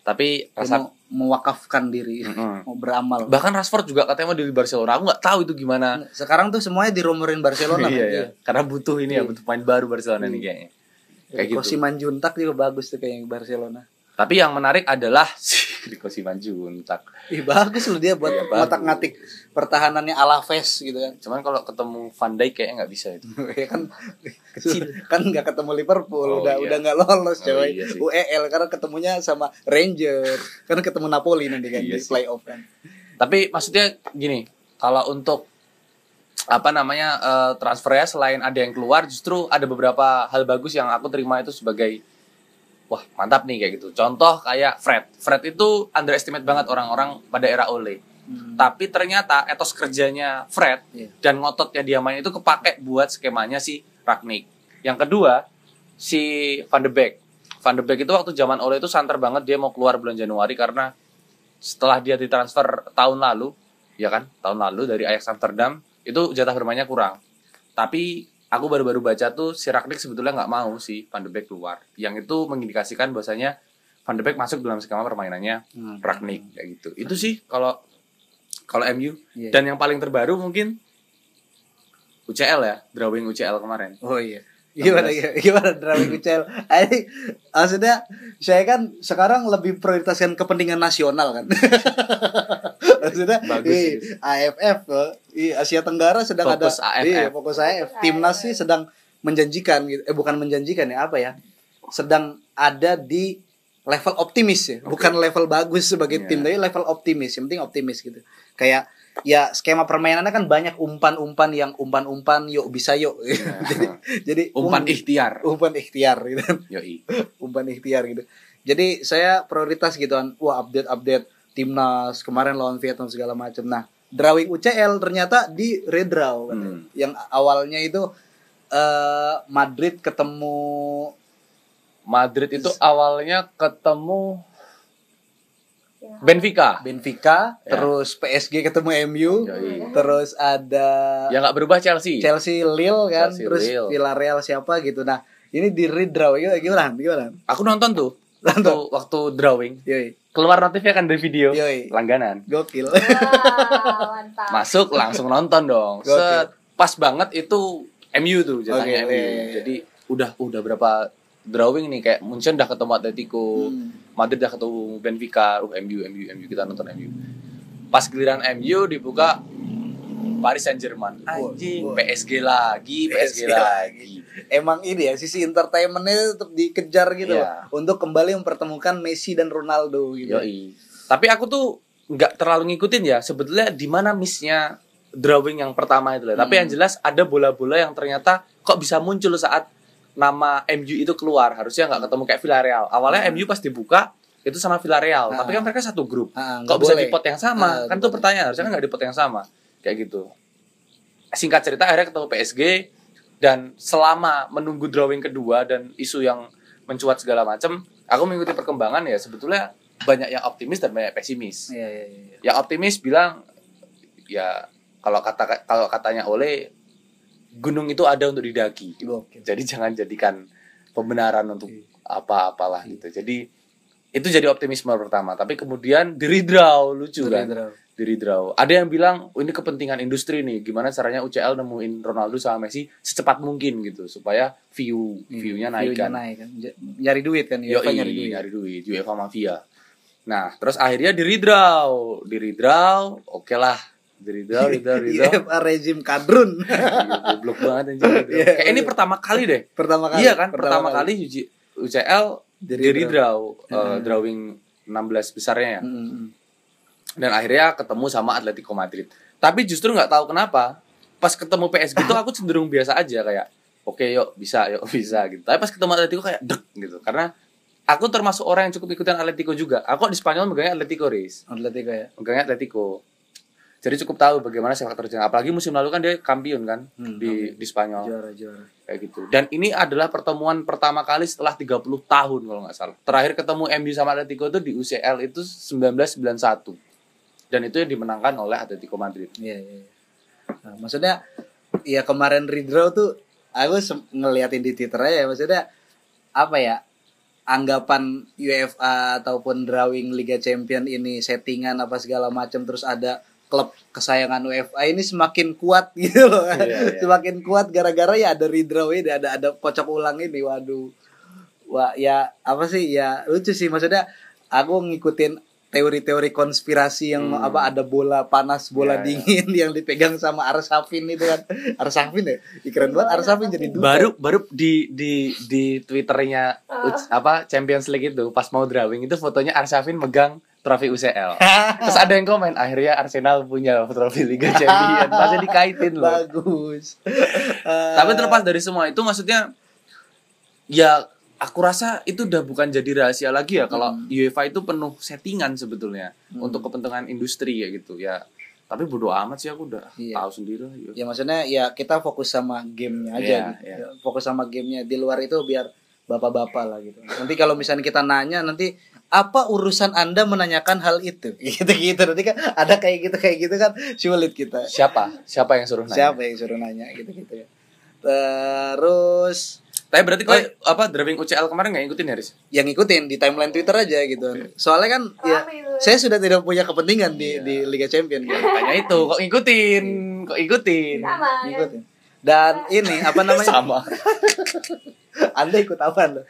Tapi Dia rasa mau mewakafkan diri, Mm-mm. mau beramal. bahkan Rashford juga katanya mau di Barcelona. Aku nggak tahu itu gimana. Sekarang tuh semuanya dirumorin Barcelona iya, kan? iya. Karena butuh ini ya, Iya. butuh pemain baru Barcelona nih kayaknya. Kayak gitu. Kosiman Juntak juga bagus tuh kayak Barcelona. Tapi yang menarik adalah si Rico Simanjuntak. Ih bagus loh dia buat Iya, ngotak bagus. ngatik pertahanannya Alaves gitu kan. Cuman kalau ketemu Van Dijk kayaknya nggak bisa itu. ya kan Kecil. kan nggak ketemu Liverpool Oh, udah iya. udah nggak lolos Oh, coy iya sih. UEL karena ketemunya sama Ranger karena ketemu Napoli nanti kan Iya di playoff kan Tapi maksudnya gini, kalau untuk apa namanya eh, transfernya selain ada yang keluar justru ada beberapa hal bagus yang aku terima itu sebagai wah mantap nih kayak gitu. Contoh kayak Fred. Fred itu underestimate banget orang-orang pada era Ole. Tapi ternyata etos kerjanya Fred Iya. dan ngototnya dia main itu kepake buat skemanya si Ragnik. Yang kedua, si Van de Beek. Van de Beek itu waktu zaman Ole itu santer banget dia mau keluar bulan Januari karena setelah dia ditransfer tahun lalu, ya kan, tahun lalu dari Ajax Amsterdam itu jatah bermainnya kurang. Tapi aku baru-baru baca tuh si Ragnik sebetulnya nggak mau si Van de Beek keluar. Yang itu mengindikasikan bahwasanya Van de Beek masuk dalam skema permainannya Hmm. Ragnik kayak gitu. Itu sih kalau kalau MU Iya. dan yang paling terbaru mungkin UCL ya, drawing UCL kemarin. oh iya gimana gimana drawing UCL Ini maksudnya saya kan sekarang lebih prioritaskan kepentingan nasional kan maksudnya Bagus, bagus. AFF ih, Asia Tenggara sedang Fokus ada AFF. iya, fokus AFF timnas sih sedang menjanjikan gitu. Eh bukan menjanjikan ya apa ya? Sedang ada di level optimis ya. Bukan level bagus sebagai Iya. tim tapi level optimis. Yang penting optimis gitu. Kayak ya skema permainannya kan banyak umpan-umpan yang umpan-umpan yuk bisa yuk. Jadi jadi Umpan um- ikhtiar. umpan ikhtiar gitu. Yoi. umpan ikhtiar gitu. Jadi saya prioritas gitu kan. Wah update update timnas kemarin lawan Vietnam segala macam. Nah, drawing UCL ternyata di redraw. Hmm. yang awalnya itu eh Madrid ketemu Madrid itu awalnya ketemu Ya. Benfica. Benfica, Ya. terus PSG ketemu MU, Yoi. terus ada Yang nggak berubah Chelsea. Chelsea Lille kan, Chelsea, terus Lille. Villarreal siapa gitu. Nah, ini di redraw gimana? gimana? Aku nonton tuh. Waktu, waktu drawing. Yoi, Keluar notifnya kan dari video. Yoi. Langganan. gokil. Masuk langsung nonton dong. Gokil. Set. Pas banget itu MU tuh jatahnya Oke, MU. iya. Jadi udah udah berapa drawing nih kayak Munchen udah ketemu Atletico. Hmm. Madrid udah ketemu Benfica, uh, MU, MU, MU kita nonton MU. Pas giliran MU dibuka Paris Saint Germain, anjing. PSG lagi, PSG, PSG lagi. Emang ini ya sisi entertainmentnya tetap dikejar gitu Iya. loh, untuk kembali mempertemukan Messi dan Ronaldo gitu. Yoi. Tapi aku tuh nggak terlalu ngikutin ya sebetulnya di mana missnya drawing yang pertama itu lah. Tapi Hmm. yang jelas ada bola-bola yang ternyata kok bisa muncul saat nama MU itu keluar. Harusnya nggak ketemu kayak Villarreal. Awalnya Hmm. MU pas dibuka itu sama Villarreal, Ah. tapi kan mereka satu grup. Ah, Kok bisa boleh. di pot yang sama? Ah, kan itu boleh. pertanyaan. Harusnya kan nggak di pot yang sama. Kayak gitu. Singkat cerita akhirnya ketemu PSG dan selama menunggu drawing kedua dan isu yang mencuat segala macam, aku mengikuti perkembangan ya sebetulnya banyak yang optimis dan banyak pesimis. Iya, iya, iya. Yang optimis bilang ya kalau kata kalau katanya oleh gunung itu ada untuk didaki. Jadi jangan jadikan pembenaran untuk apa-apalah gitu. Jadi itu jadi optimisme pertama, tapi kemudian di redraw lucu kan Redraw. di redraw. Ada yang bilang oh, ini kepentingan industri nih, gimana caranya UCL nemuin Ronaldo sama Messi secepat mungkin gitu supaya view view-nya naik kan. naik kan. Nyari duit kan, UEFA nyari duit. nyari duit, UEFA Mafia. Nah, terus akhirnya di redraw, di redraw, oke lah, di redraw, redraw, redraw. UEFA rezim kadrun. Iya, Goblok banget redraw. Iya, Kayak ini pertama kali deh. pertama kali. Iya kan, pertama, kali UC- UCL Di di redraw. redraw, eh, drawing 16 besarnya ya. Mm, mm, mm. dan akhirnya ketemu sama Atletico Madrid. Tapi justru nggak tahu kenapa pas ketemu PSG tuh aku cenderung biasa aja kayak oke yuk bisa yuk bisa gitu. Tapi pas ketemu Atletico kayak dek gitu karena aku termasuk orang yang cukup ikutan Atletico juga. Aku di Spanyol megangnya Atletico Riz, Atletico ya. megangnya Atletico. Jadi cukup tahu bagaimana sepak terjangnya. Apalagi musim lalu kan dia kampion kan Hmm, di di Spanyol Juara juara. kayak gitu. Dan ini adalah pertemuan pertama kali setelah 30 tahun kalau nggak salah. Terakhir ketemu MU sama Atletico itu di UCL itu 1991. Dan itu yang dimenangkan oleh Atletico Madrid. Iya, iya. iya. Nah, maksudnya ya kemarin redraw tuh aku ngeliatin di Twitter aja maksudnya apa ya? anggapan UEFA ataupun drawing Liga Champion ini settingan apa segala macam terus ada klub kesayangan UEFA ini semakin kuat gitu loh. Iya, iya. semakin kuat gara-gara ya ada redraw ini, ada ada kocok ulang ini. Waduh. Wah, ya apa sih? Ya lucu sih maksudnya aku ngikutin teori-teori konspirasi yang Hmm. apa ada bola panas, bola Iya, iya. dingin yang dipegang sama Arsafin itu kan. Arsafin ya? Keren banget Arsafin jadi duta. Baru baru di di di Twitternya Ah. Uc- apa Champions League itu pas mau drawing itu fotonya Arshavin megang trofi UCL. Terus ada yang komen akhirnya Arsenal punya trofi Liga Champions. Masih dikaitin loh. Bagus. Tapi terlepas dari semua itu maksudnya ya aku rasa itu udah bukan jadi rahasia lagi ya kalau Hmm. UEFA itu penuh settingan sebetulnya Hmm. untuk kepentingan industri ya gitu ya. Tapi bodo amat sih aku udah Iya. tahu sendiri lah. ya. ya maksudnya ya kita fokus sama gamenya aja Iya, gitu. iya. Ya, fokus sama gamenya di luar itu biar bapak-bapak lah gitu nanti kalau misalnya kita nanya nanti apa urusan anda menanyakan hal itu gitu gitu nanti kan ada kayak gitu kayak gitu kan sulit kita Siapa? Siapa yang suruh nanya? siapa yang suruh nanya gitu gitu ya terus Tapi berarti kau Oh. apa drawing UCL kemarin nggak ngikutin ya, Riz? yang ngikutin di timeline Twitter aja gitu soalnya kan ya saya sudah tidak punya kepentingan di Iya. di Liga Champion gitu. Makanya itu kok ngikutin, kok ngikutin. sama kan ngikutin dan ini apa namanya Sama. anda ikut apa anda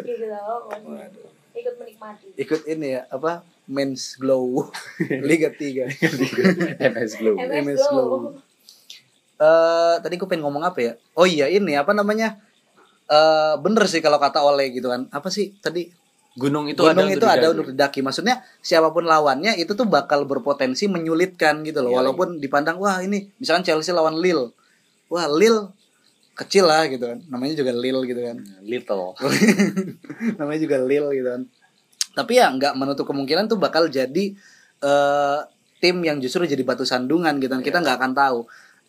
gitu loh pokoknya. Ikut menikmati. Ikut ini ya apa Men's Glow. Liga 3 MS Glow. MS MS Glow. Eh tadi gue pengen ngomong apa ya? Oh iya ini apa namanya? Eh bener sih kalau kata Oleh gitu kan. Apa sih tadi? Gunung itu gunung ada itu untuk ada didaki. untuk didaki. Maksudnya siapa pun lawannya itu tuh bakal berpotensi menyulitkan gitu loh. Iya, walaupun dipandang wah ini misalnya Chelsea lawan Lille. Wah Lille kecil lah gitu kan. Namanya juga Lille gitu kan. Little. namanya juga Lil gitu kan. Tapi ya nggak menutup kemungkinan tuh bakal jadi eh, tim yang justru jadi batu sandungan gitu kan. Kita nggak akan tahu.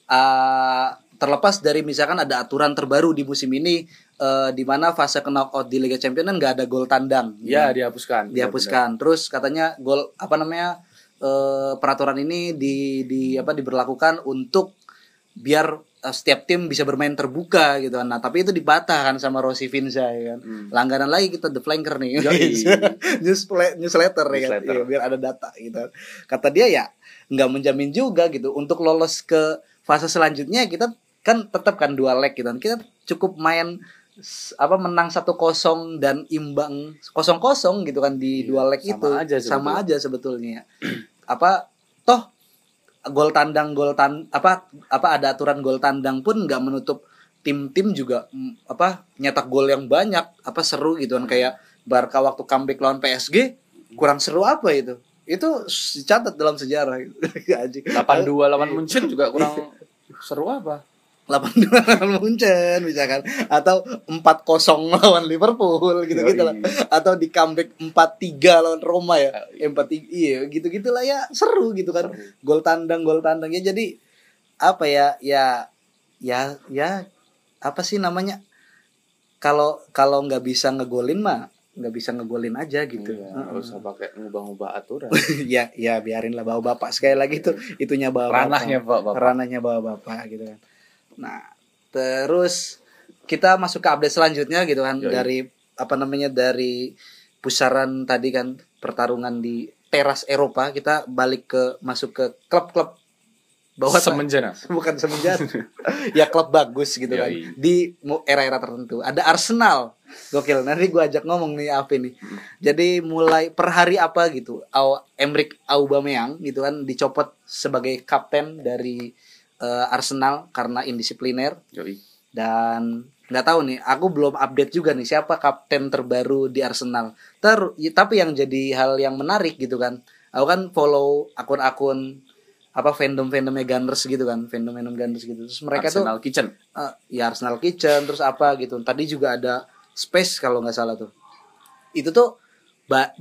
Eh, terlepas dari misalkan ada aturan terbaru di musim ini eh, di mana fase knockout di Liga Champions kan nggak ada gol tandang. Ya dihapuskan. dihapuskan. Terus katanya gol apa namanya eh, peraturan ini di di apa diberlakukan untuk biar setiap tim bisa bermain terbuka gitu kan. Nah, tapi itu dibantah kan sama Rossi Vinza ya kan. Hmm. Langganan lagi kita The Flanker nih. Yoi. Newsle- newsletter ya kan. Newsletter. Iya, biar ada data gitu. Kata dia ya nggak menjamin juga gitu untuk lolos ke fase selanjutnya kita kan tetap kan dua leg gitu kan. Kita cukup main apa menang 1-0 dan imbang 0-0 gitu kan di Iya, dua leg sama itu. aja sama aja sebetulnya. apa toh gol tandang gol tan apa apa ada aturan gol tandang pun nggak menutup tim-tim juga mm, apa nyetak gol yang banyak apa seru gitu kan kayak Barca waktu comeback lawan PSG kurang seru apa itu itu dicatat dalam sejarah gitu. Anjing. 82 lawan Munchen juga kurang seru apa? 82 lawan Munchen misalkan. Atau 4-0 lawan Liverpool gitu gitu lah atau di comeback 4-3 lawan Roma ya. Eh, 4-3 iya gitu gitulah ya. Seru gitu kan. Seru. gol tandang gol tandang. Ya jadi apa ya ya ya ya apa sih namanya? Kalau kalau nggak bisa ngegolin mah nggak bisa ngegolin aja gitu. Iya, nggak usah pakai ngubah-ngubah aturan. ya ya biarin lah bawa bapak. Sekali lagi tuh itunya bawa Ranahnya Pak, Bapak. ranahnya bawa bapak gitu kan nah terus kita masuk ke update selanjutnya gitu kan Yoi. dari apa namanya dari pusaran tadi kan pertarungan di teras Eropa kita balik ke masuk ke klub-klub bawah semenjana. bukan semenjana ya klub bagus gitu kan Yoi. di era-era tertentu ada Arsenal gokil nanti gua ajak ngomong nih apa nih jadi mulai per hari apa gitu Au, Emric Aubameyang gitu kan dicopot sebagai kapten dari eh, Arsenal karena indisipliner. Yoi. dan nggak tahu nih aku belum update juga nih siapa kapten terbaru di Arsenal. Ter tapi yang jadi hal yang menarik gitu kan. Aku kan follow akun-akun apa fandom fandomnya Gunners gitu kan fandom fandom Gunners gitu. Terus mereka tuh Arsenal Kitchen. eh, ya Arsenal Kitchen terus apa gitu. Tadi juga ada Space kalau nggak salah tuh. Itu tuh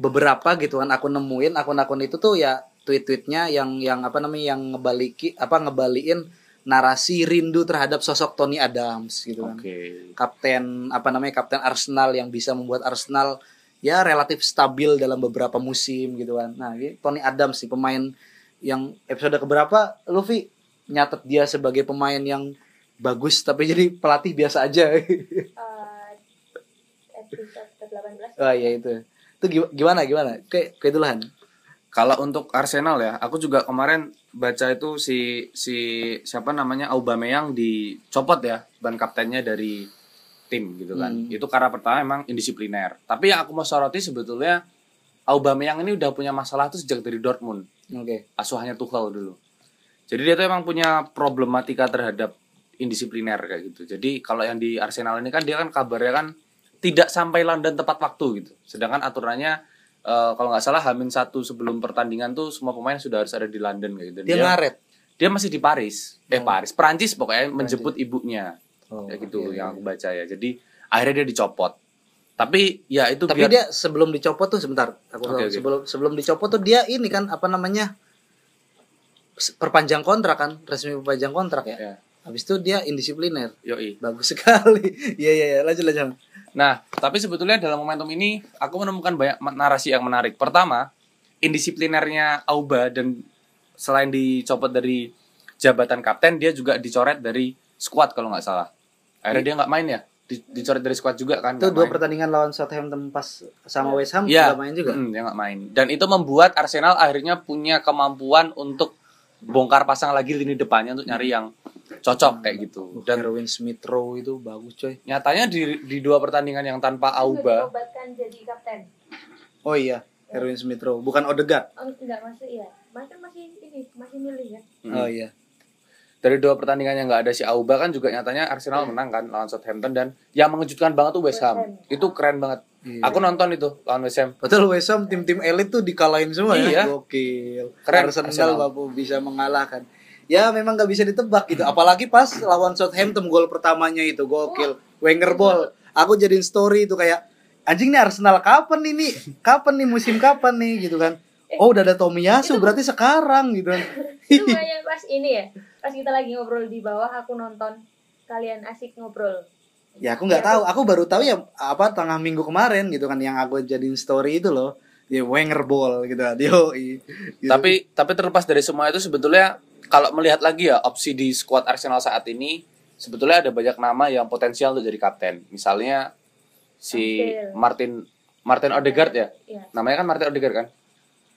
beberapa gitu kan aku nemuin akun-akun itu tuh ya tweet-tweetnya yang yang apa namanya yang ngebaliki apa ngebalikin narasi rindu terhadap sosok Tony Adams gitu kan. Oke. kapten apa namanya kapten Arsenal yang bisa membuat Arsenal ya relatif stabil dalam beberapa musim gitu kan. Nah ini Tony Adams sih pemain yang episode keberapa Luffy? Nyatet dia sebagai pemain yang bagus tapi jadi pelatih biasa aja. Eh, episode ke-18 oh iya itu. Itu gi- gimana gimana? Kayak keidulahan Kalau untuk Arsenal ya, aku juga kemarin baca itu si si siapa namanya Aubameyang dicopot ya ban kaptennya dari tim gitu kan. Hmm. Itu karena pertama emang indisipliner. Tapi yang aku mau soroti sebetulnya Aubameyang ini udah punya masalah tuh sejak dari Dortmund, oke asuhannya Tuchel dulu. Jadi dia tuh emang punya problematika terhadap indisipliner kayak gitu. Jadi kalau yang di Arsenal ini kan dia kan kabarnya kan tidak sampai London tepat waktu gitu. Sedangkan aturannya eh, kalau nggak salah Hamin satu sebelum pertandingan tuh semua pemain sudah harus ada di London kayak gitu. Dan dia ngaret dia masih di Paris, eh Oh. Paris, Perancis pokoknya menjemput ibunya oh, kayak gitu iya, yang iya. aku baca ya. Jadi akhirnya dia dicopot. Tapi ya itu tapi biar dia sebelum dicopot tuh sebentar aku Oke, tahu. oke. sebelum sebelum dicopot tuh dia ini kan apa namanya perpanjang kontrak kan resmi perpanjang kontrak ya ya, habis itu dia indisipliner yoi. bagus sekali iya iya iya lanjut lanjut Nah, tapi sebetulnya dalam momentum ini aku menemukan banyak narasi yang menarik. Pertama, indisiplinernya Auba dan selain dicopot dari jabatan kapten, dia juga dicoret dari squad kalau nggak salah. Akhirnya dia nggak main ya, Di- dicoret dari squad juga kan. itu dua main. pertandingan lawan Southampton pas sama West Ham Iya. nggak main juga Mm, dia nggak main. Dan itu membuat Arsenal akhirnya punya kemampuan untuk bongkar pasang lagi lini depannya untuk nyari yang cocok kayak gitu. dan Dan Erwin Smith Rowe itu bagus coy nyatanya di di dua pertandingan yang tanpa Auba, diobatkan jadi kapten oh iya Erwin Smith Rowe bukan Odegaard oh, enggak masih iya mas kan masih ini masih milih ya Hmm. oh iya dari dua pertandingan yang nggak ada si Auba kan juga nyatanya Arsenal menang kan lawan Southampton dan yang mengejutkan banget tuh West Ham. West Ham. Itu keren banget. Iya. Aku nonton itu lawan West Ham. Betul West Ham tim-tim elit tuh dikalahin semua Iya. ya. Gokil. Keren, Arsenal, Arsenal. bisa mengalahkan. Ya memang gak bisa ditebak gitu. Apalagi pas lawan Southampton gol pertamanya itu gokil. Wenger ball. Aku jadiin story itu kayak anjing nih Arsenal kapan ini? Kapan nih musim kapan nih gitu kan. oh udah ada Tomiyasu berarti sekarang gitu itu banyak pas ini ya pas kita lagi ngobrol di bawah aku nonton kalian asik ngobrol ya aku nggak tahu aku baru tahu ya apa tengah minggu kemarin gitu kan yang aku jadiin story itu loh ya Wenger ball gitu yo gitu. Tapi tapi terlepas dari semua itu sebetulnya kalau melihat lagi ya opsi di squad Arsenal saat ini sebetulnya ada banyak nama yang potensial untuk jadi kapten. Misalnya si Ramsdale. Martin Martin Odegaard ya. Iya. Namanya kan Martin Odegaard kan?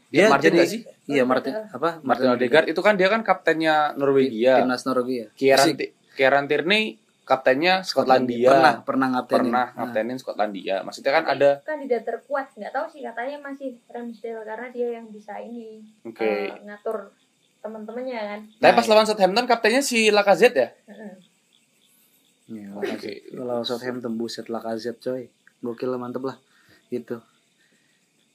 dia Martin jadi nggak sih? iya Martin apa Martin Odegaard itu kan dia kan kaptennya Norwegia. timnas Norwegia Kieran Kieran Tierney kaptennya Skotlandia. pernah pernah ngaptenin pernah Nah. kaptenin Skotlandia. Maksudnya kan ada kandidat terkuat nggak tahu sih katanya masih Ramsdale karena dia yang bisa ini oke. eh, ngatur teman-temannya kan Tapi Nah, pas iya. lawan Southampton kaptennya si Lacazette ya? Heeh. Iya, Oke. Lacazette. Kalau Southampton buset Lacazette coy. Gokil lah mantep lah. Gitu.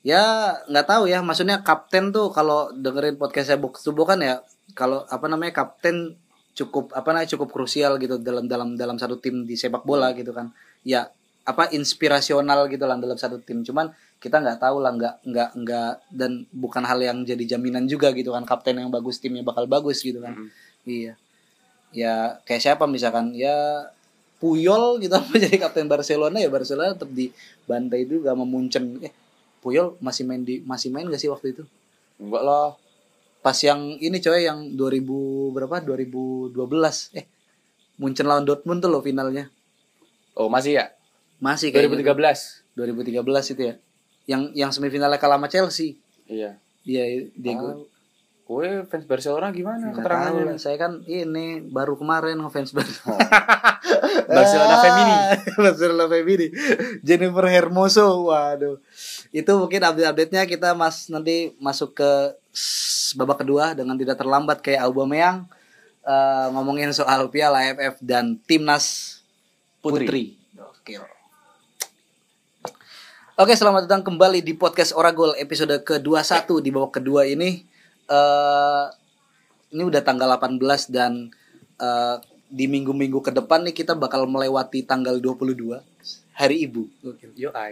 Ya nggak tahu ya, maksudnya kapten tuh kalau dengerin podcast saya box to box kan ya, kalau apa namanya kapten cukup apa namanya cukup krusial gitu dalam dalam dalam satu tim di sepak bola gitu kan. Ya apa inspirasional gitu lah dalam satu tim. Cuman kita nggak tahu lah nggak nggak nggak dan bukan hal yang jadi jaminan juga gitu kan kapten yang bagus timnya bakal bagus gitu kan. Mm. Iya. Ya kayak siapa misalkan ya Puyol gitu apa jadi kapten Barcelona ya Barcelona tetap dibantai juga sama Munchen. Eh Puyol masih main di masih main gak sih waktu itu? Enggak lah. Pas yang ini coy yang 2000 berapa? 2012. Eh Munchen lawan Dortmund tuh loh finalnya. Oh, masih ya? Masih kayaknya. 2013. 2013 itu ya. Yang yang semifinalnya kalah sama Chelsea. Iya. Iya, Diego. Ah, Gue fans Barcelona gimana Nggak tahu keterangannya? lah, saya kan ini baru kemarin ngefans Barcelona. Barcelona Femini. Barcelona Femini. Jennifer Hermoso, waduh. Itu mungkin update-update-nya kita mas nanti masuk ke babak kedua dengan tidak terlambat kayak Aubameyang eh, ngomongin soal Piala AFF dan timnas Putri. putri. Gokil. Oke, selamat datang kembali di podcast Oragol episode ke-21 di babak kedua ini. eh ini udah tanggal 18 dan eh, di minggu-minggu ke depan nih kita bakal melewati tanggal 22 Hari Ibu.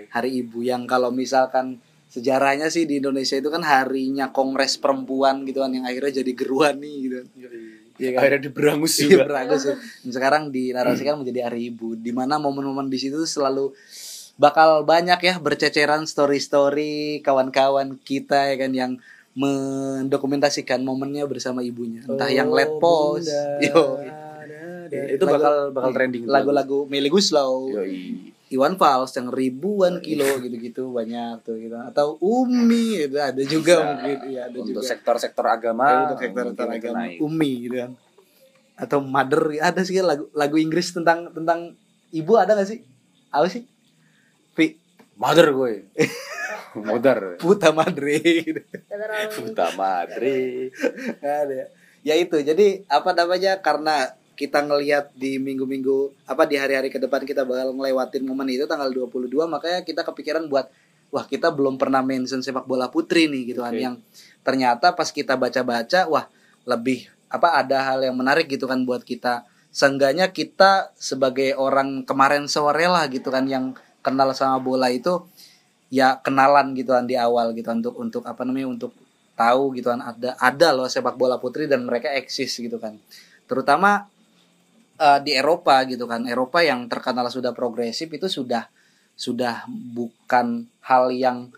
Hari Ibu yang kalau misalkan sejarahnya sih di Indonesia itu kan harinya Kongres Perempuan gitu kan yang akhirnya jadi geruan nih gitu. Iya kan? Akhirnya diberangus Iya juga. beragus ya. Dan sekarang dinarasikan menjadi hari ibu di mana momen-momen di situ selalu bakal banyak ya berceceran story-story kawan-kawan kita ya kan yang mendokumentasikan momennya bersama ibunya. Entah yang let post. Yo. Itu bakal bakal trending. Lagu-lagu Meli Guslau, Yoi. Iwan Fals yang ribuan kilo gitu-gitu banyak tuh gitu. Atau Umi itu ada juga Bisa. mungkin ya ada Untuk juga. sektor-sektor Ya, agama. untuk sektor mungkin itu agama naik. Umi gitu kan atau mother ada sih lagu lagu Inggris tentang tentang ibu ada gak sih apa sih Mother gue. Mother. puta madre Puta madre. Ada ya. ya itu jadi apa namanya karena kita ngelihat di minggu-minggu apa di hari-hari ke depan kita bakal ngelewatin momen itu tanggal 22 makanya kita kepikiran buat wah kita belum pernah mention sepak bola putri nih gitu kan Oke. yang ternyata pas kita baca-baca wah lebih apa ada hal yang menarik gitu kan buat kita seenggaknya kita sebagai orang kemarin sore lah gitu kan yang kenal sama bola itu ya kenalan gitu kan di awal gitu untuk untuk apa namanya untuk tahu gitu kan ada ada loh sepak bola putri dan mereka eksis gitu kan. Terutama eh, di Eropa gitu kan. Eropa yang terkenal sudah progresif itu sudah sudah bukan hal yang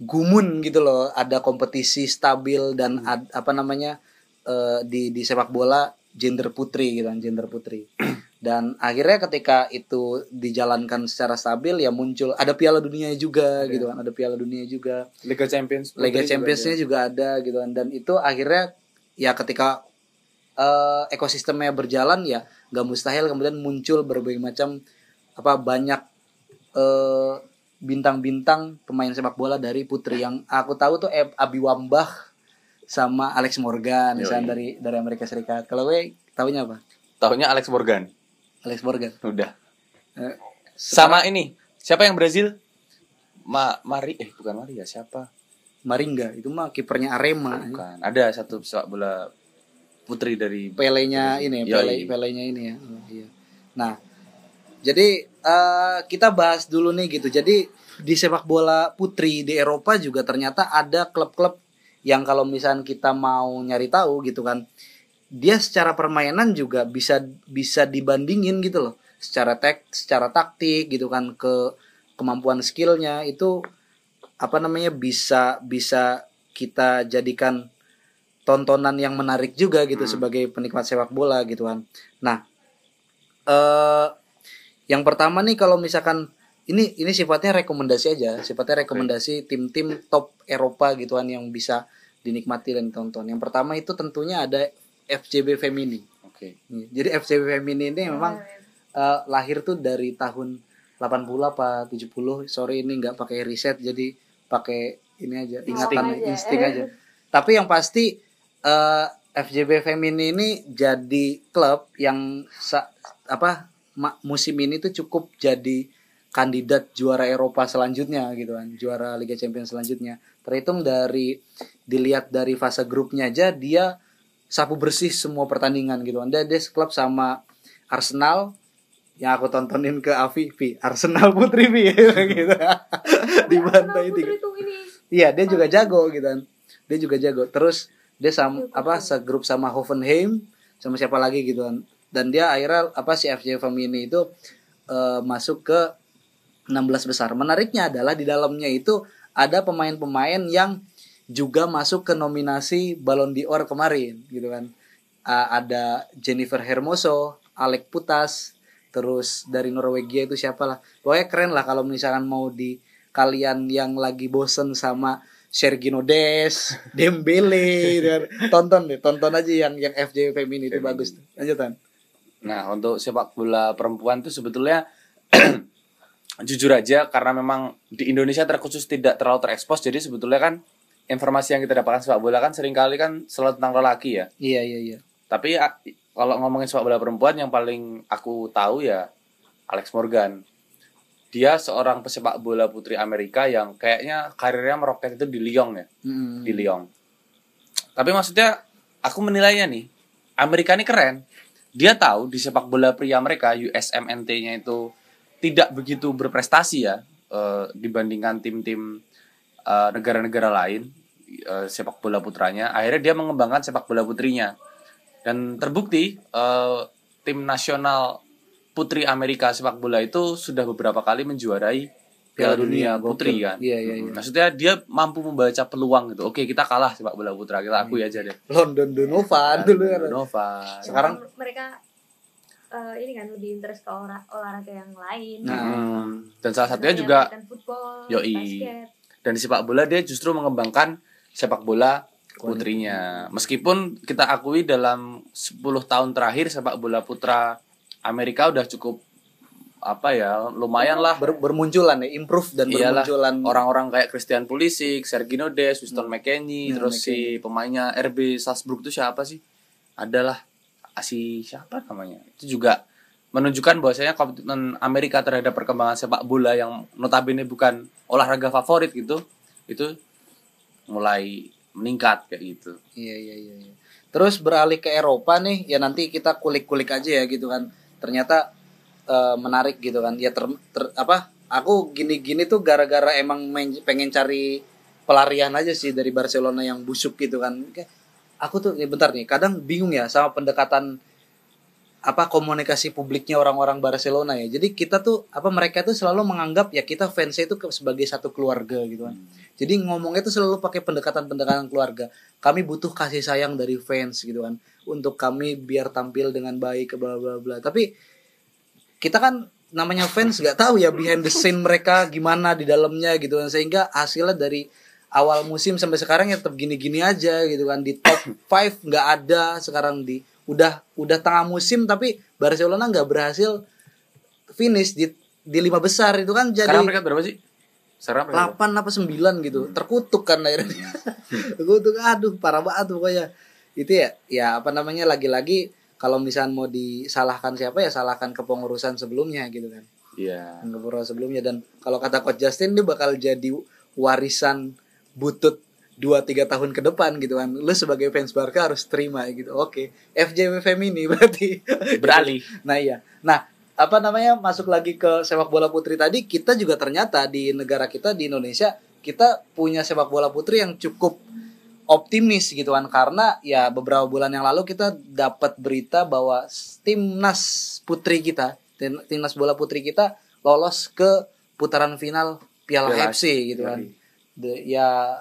gumun gitu loh. Ada kompetisi stabil dan ad- apa namanya eh, di di sepak bola gender putri gitu kan gender putri dan akhirnya ketika itu dijalankan secara stabil ya muncul ada Piala Dunia juga gitu kan. Ada Piala Dunia juga. Liga Champions. Liga Putri juga Championsnya juga ada gitu kan. Dan itu akhirnya ya ketika eh, ekosistemnya berjalan ya nggak mustahil kemudian muncul berbagai macam apa banyak eh, bintang-bintang pemain sepak bola dari putri. Yang aku tahu tuh Ab- Abi Wambah sama Alex Morgan misalnya dari dari Amerika Serikat. Kalau gue tahunya apa? Ada. Taunya Alex Morgan. Alex Morgan Udah. Eh, Sama ini. Siapa yang Brazil? Ma Mari eh bukan Mari ya siapa? Maringga itu mah kipernya Arema Bukan. Ada satu sepak bola putri dari Pelenya ini Yoi. Pele Pelenya ini ya Oh, iya. nah jadi eh, kita bahas dulu nih gitu jadi di sepak bola putri di Eropa juga ternyata ada klub-klub yang kalau misalnya kita mau nyari tahu gitu kan dia secara permainan juga bisa bisa dibandingin gitu loh. Secara tek secara taktik gitu kan ke kemampuan skillnya itu apa namanya bisa bisa kita jadikan tontonan yang menarik juga gitu Hmm. sebagai penikmat sepak bola gitu kan. Nah eh yang pertama nih kalau misalkan ini ini sifatnya rekomendasi aja sifatnya rekomendasi tim-tim top Eropa gitu kan yang bisa dinikmati dan ditonton. Yang pertama itu tentunya ada FCB Femini. Oke. jadi FCB Femini ini memang eh, lahir tuh dari tahun 80 apa 70 sorry ini nggak pakai riset jadi pakai ini aja ingatan aja. insting aja. Tapi yang pasti eh, FJB Femini ini jadi klub yang sa- apa ma- musim ini tuh cukup jadi kandidat juara Eropa selanjutnya gitu kan juara Liga Champions selanjutnya. Terhitung dari dilihat dari fase grupnya aja dia sapu bersih semua pertandingan gitu kan dia, dia klub sama Arsenal yang aku tontonin ke Avi, Vi, Arsenal Putri Vi gitu. Dibantai tiga. Ini Iya, dia juga jago gitu kan. Dia juga jago. Terus dia sama Iya, apa segrup sama Hoffenheim sama siapa lagi gitu kan. Dan dia akhirnya apa si FJ Femini itu eh, masuk ke 16 besar. Menariknya adalah di dalamnya itu ada pemain-pemain yang juga masuk ke nominasi Ballon d'Or kemarin gitu kan. Ah, ada Jennifer Hermoso, Alec Putas, terus dari Norwegia itu siapa lah. Pokoknya keren lah kalau misalkan mau di kalian yang lagi bosen sama Sergino Des, Dembele, gitu kan. tonton deh, tonton aja yang yang FJ Femini itu bagus tuh. Lanjutan. Nah, untuk sepak bola perempuan tuh sebetulnya jujur aja karena memang di Indonesia terkhusus tidak terlalu terekspos jadi sebetulnya kan informasi yang kita dapatkan sepak bola kan sering kali kan selalu tentang lelaki ya. Iya iya iya. Tapi kalau ngomongin sepak bola perempuan yang paling aku tahu ya Alex Morgan. Dia seorang pesepak bola putri Amerika yang kayaknya karirnya meroket itu di Lyon ya, Mm. di Lyon. Tapi maksudnya aku menilainya nih, Amerika ini keren. Dia tahu di sepak bola pria mereka USMNT-nya itu tidak begitu berprestasi ya eh, dibandingkan tim-tim eh, negara-negara lain eh, sepak bola putranya. Akhirnya dia mengembangkan sepak bola putrinya. Dan terbukti eh, tim nasional putri Amerika sepak bola itu sudah beberapa kali menjuarai Piala Dunia Putri kan. Iya iya iya. Maksudnya dia mampu membaca peluang gitu. Oke, kita kalah sepak bola putra, kita akui aja deh. London Donovan dulu kan. Nova. Sekarang- mereka eh, ini kan lebih interest ke olah- olahraga yang lain Nah, Hmm. Dan salah satunya juga football Yoi. basket dan di sepak bola dia justru mengembangkan sepak bola putrinya. Meskipun kita akui dalam 10 tahun terakhir sepak bola putra Amerika udah cukup apa ya, lumayan lah Ber- bermunculan ya, improve dan Iyalah, bermunculan orang-orang kayak Christian Pulisic, Sergino Des, Winston McKennie, Hmm, terus si pemainnya RB Salzburg itu siapa sih? Adalah si siapa namanya? Itu juga menunjukkan bahwasanya komitmen Amerika terhadap perkembangan sepak bola yang notabene bukan olahraga favorit gitu, itu mulai meningkat kayak gitu. Iya iya iya. iya. Terus beralih ke Eropa nih, ya nanti kita kulik-kulik aja ya gitu kan. Ternyata eh, menarik gitu kan. Ya ter, ter- apa? Aku gini-gini tuh gara-gara emang main- pengen cari pelarian aja sih dari Barcelona yang busuk gitu kan. Aku tuh ya bentar nih, kadang bingung ya sama pendekatan apa komunikasi publiknya orang-orang Barcelona ya. Jadi kita tuh apa mereka tuh selalu menganggap ya kita fansnya itu ke- sebagai satu keluarga gitu kan. Jadi ngomongnya tuh selalu pakai pendekatan-pendekatan keluarga. Kami butuh kasih sayang dari fans gitu kan. Untuk kami biar tampil dengan baik bla bla bla. Tapi kita kan namanya fans nggak tahu ya behind the scene mereka gimana di dalamnya gitu kan. Sehingga hasilnya dari awal musim sampai sekarang ya tetap gini-gini aja gitu kan. Di top 5 nggak ada sekarang di udah udah tengah musim tapi Barcelona nggak berhasil finish di di lima besar. Itu kan jadi Sekarang mereka berapa sih? Sekarang? 8 apa 9 gitu. Terkutuk kan akhirnya. Terkutuk. Aduh parah banget pokoknya. Itu ya ya apa namanya lagi-lagi kalau misalnya mau disalahkan siapa ya salahkan kepengurusan sebelumnya gitu kan. Iya. kepengurusan sebelumnya. Dan kalau kata coach Justin dia bakal jadi warisan butut 2 3 tahun ke depan gitu kan. Lu sebagai fans Barca harus terima gitu. Oke FJW Femini berarti. Beralih. Nah iya. Nah apa namanya masuk lagi ke sepak bola putri tadi kita juga ternyata di negara kita di Indonesia kita punya sepak bola putri yang cukup optimis gitu kan. Karena ya beberapa bulan yang lalu kita dapat berita bahwa timnas putri kita tim- timnas bola putri kita lolos ke putaran final Piala Piala FC gitu kan. Ya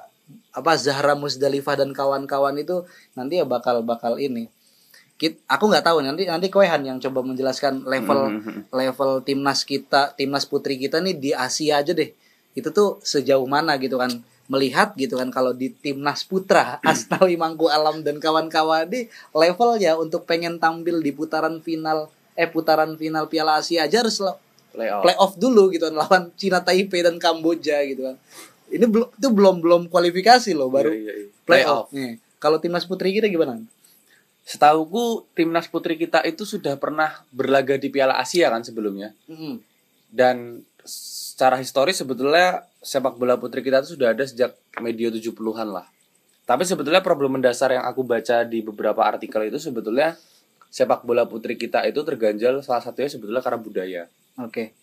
apa Zahra Musdalifah dan kawan-kawan itu nanti ya bakal bakal ini Kit, aku nggak tahu nanti nanti Koehan yang coba menjelaskan level Mhm. level timnas kita timnas putri kita nih di Asia aja deh itu tuh sejauh mana gitu kan melihat gitu kan kalau di timnas putra Asnawi Mangku Alam dan kawan-kawan di levelnya untuk pengen tampil di putaran final eh putaran final Piala Asia aja harus Playoff. playoff dulu gitu kan lawan Cina Taipei dan Kamboja gitu kan ini belum itu belum belum kualifikasi loh baru Iya, iya, iya. playoff nih kalau timnas putri kita gimana Setahuku timnas putri kita itu sudah pernah berlaga di Piala Asia kan sebelumnya. Mm-mm. Dan secara historis sebetulnya sepak bola putri kita itu sudah ada sejak medio 70-an lah. Tapi sebetulnya problem mendasar yang aku baca di beberapa artikel itu sebetulnya sepak bola putri kita itu terganjal salah satunya sebetulnya karena budaya. oke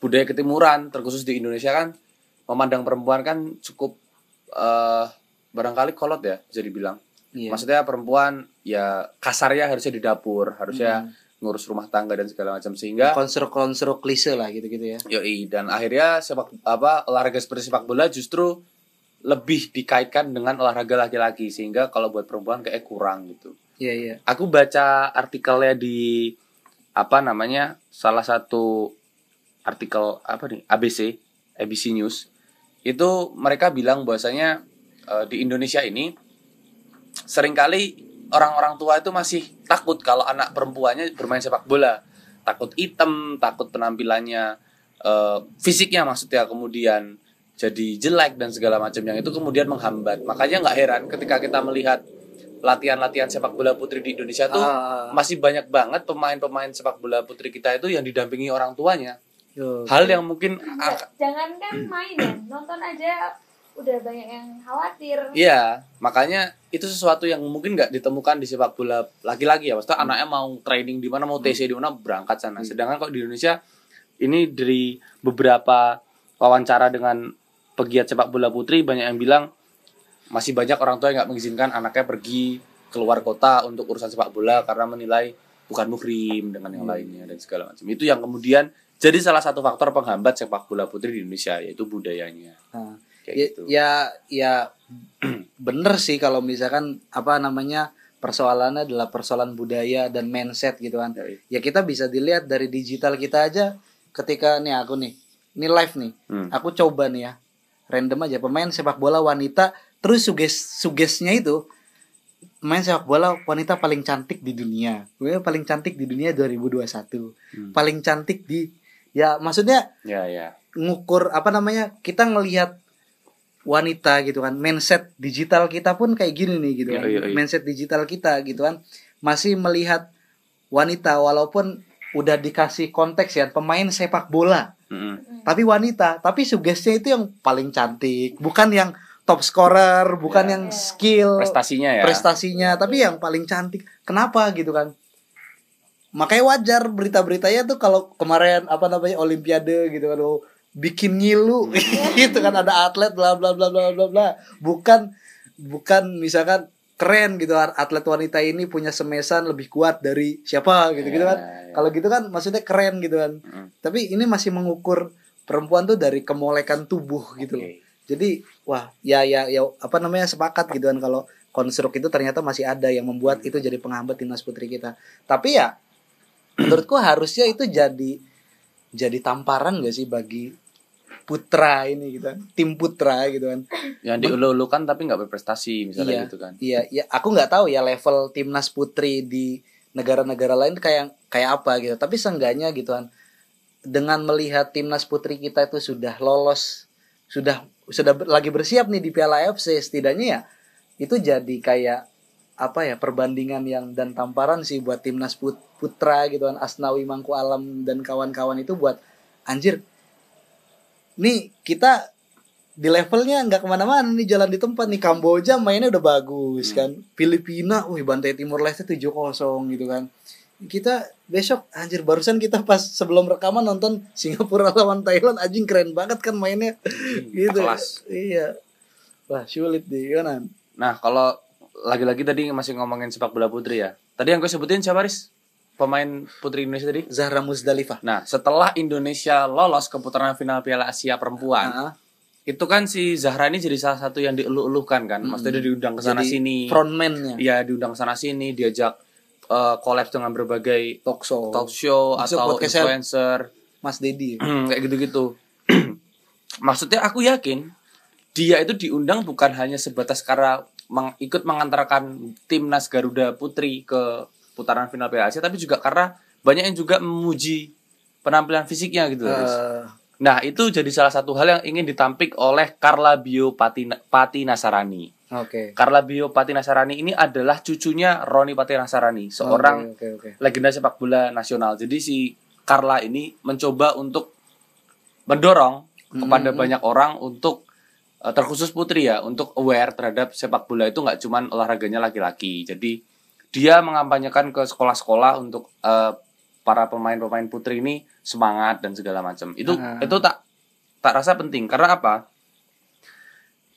Budaya ketimuran terkhusus di Indonesia kan memandang perempuan kan cukup eh barangkali kolot ya bisa dibilang. iya Maksudnya perempuan ya kasarnya harusnya di dapur, harusnya Hmm. ngurus rumah tangga dan segala macam sehingga konstruk-konstruk klise lah gitu-gitu ya yoi dan akhirnya sepak apa olahraga seperti sepak bola justru lebih dikaitkan dengan olahraga laki-laki sehingga kalau buat perempuan kayak kurang gitu. iya iya Aku baca artikelnya di apa namanya salah satu artikel apa nih ABC ABC News itu mereka bilang bahwasanya eh, di Indonesia ini sering kali orang-orang tua itu masih takut kalau anak perempuannya bermain sepak bola. Takut item takut penampilannya eh, fisiknya maksudnya kemudian jadi jelek dan segala macam yang itu kemudian menghambat. Makanya nggak heran ketika kita melihat latihan-latihan sepak bola putri di Indonesia tuh Ah, masih banyak banget pemain-pemain sepak bola putri kita itu yang didampingi orang tuanya yo, hal yang mungkin Enggak, jangankan main ya nonton aja. Udah banyak yang khawatir. Iya, makanya itu sesuatu yang mungkin nggak ditemukan di sepak bola laki-laki ya. Maksudnya anaknya mau training di mana, mau TC di mana, berangkat sana. Sedangkan kok di Indonesia ini dari beberapa wawancara dengan pegiat sepak bola putri banyak yang bilang masih banyak orang tua yang nggak mengizinkan anaknya pergi keluar kota untuk urusan sepak bola karena menilai bukan muhrim dengan yang lainnya dan segala macam. Itu yang kemudian jadi salah satu faktor penghambat sepak bola putri di Indonesia yaitu budayanya. Nah, Kayak ya, gitu. ya ya bener sih kalau misalkan apa namanya persoalannya adalah persoalan budaya dan mindset gitu kan Yoi. ya kita bisa dilihat dari digital kita aja ketika nih aku nih ini live nih Hmm. aku coba nih ya random aja pemain sepak bola wanita terus suges sugesnya itu pemain sepak bola wanita paling cantik di dunia Gue paling cantik di dunia 2021 Hmm. paling cantik di ya maksudnya Ya, ya. ngukur apa namanya kita ngelihat wanita gitu kan mindset digital kita pun kayak gini nih gitu kan iya, iya. mindset digital kita gitu kan masih melihat wanita walaupun udah dikasih konteks ya pemain sepak bola Mm-mm. tapi wanita tapi sugestinya itu yang paling cantik bukan yang top scorer bukan Ya. yang Ya. skill prestasinya ya prestasinya tapi yang paling cantik kenapa gitu kan makanya wajar berita-beritanya tuh kalau kemarin apa namanya olimpiade gitu kan oh, bikin ngilu gitu kan ada atlet bla bla bla bla bla bla bukan bukan misalkan keren gitu atlet wanita ini punya semesan lebih kuat dari siapa gitu gitu kan Ya, ya. kalau gitu kan maksudnya keren gitu kan Mm. tapi ini masih mengukur perempuan tuh dari kemolekan tubuh gitu loh Oke. jadi wah ya ya ya apa namanya sepakat gitu kan kalau konstruk itu ternyata masih ada yang membuat itu jadi penghambat timnas putri kita. Tapi ya menurutku harusnya itu jadi jadi tamparan gak sih bagi putra ini gitu kan? Tim putra gitu kan? Yang diulu-ulukan tapi nggak berprestasi misalnya Iya. gitu kan? iya ya aku nggak tahu ya level timnas putri di negara-negara lain kayak kayak apa gitu. Tapi seenggaknya gitu kan dengan melihat timnas putri kita itu sudah lolos sudah sudah lagi bersiap nih di Piala AFC setidaknya ya itu jadi kayak apa ya perbandingan yang dan tamparan sih buat timnas put- putra gitu kan Asnawi Mangku Alam dan kawan-kawan itu buat anjir nih kita di levelnya nggak ke mana-mana nih jalan di tempat nih Kamboja mainnya udah bagus kan Filipina wih bantai Timur Leste 7-0 gitu kan. Kita besok anjir barusan kita pas sebelum rekaman nonton Singapura lawan Thailand anjing keren banget kan mainnya. Gitu. kelas. iya. Wah sulit di Yonan Nah, kalau lagi-lagi tadi masih ngomongin sepak bola putri ya. Tadi yang gue sebutin siapa, Riz? Pemain putri Indonesia tadi? Zahra Muzdalifah. Nah, setelah Indonesia lolos ke putaran final Piala Asia Perempuan, Ah, itu kan si Zahra ini jadi salah satu yang dielu-elukan kan. Maksudnya dia diundang ke sana sini. Frontman-nya. Iya, diundang ke sana sini, diajak eh, collab dengan berbagai Talk show. talk show Masuk atau influencer Mas Dedi. kayak gitu-gitu. Maksudnya aku yakin dia itu diundang bukan hanya sebatas karena meng- ikut mengantarkan timnas Garuda Putri ke putaran final Piala Asia, tapi juga karena banyak yang juga memuji penampilan fisiknya gitu. Eh, Nah itu jadi salah satu hal yang ingin ditampik oleh Carla Bio Pati, Pati Nasarani. Oke. Carla Bio Pati Nasarani ini adalah cucunya Roni Pati Nasarani, seorang Oke, oke, oke. legenda sepak bola nasional. Jadi si Carla ini mencoba untuk mendorong kepada banyak orang untuk terkhusus putri ya untuk aware terhadap sepak bola itu nggak cuman olahraganya laki-laki. Jadi dia mengampanyekan ke sekolah-sekolah untuk eh, para pemain-pemain putri ini semangat dan segala macam. Itu Ah. itu tak tak rasa penting karena apa?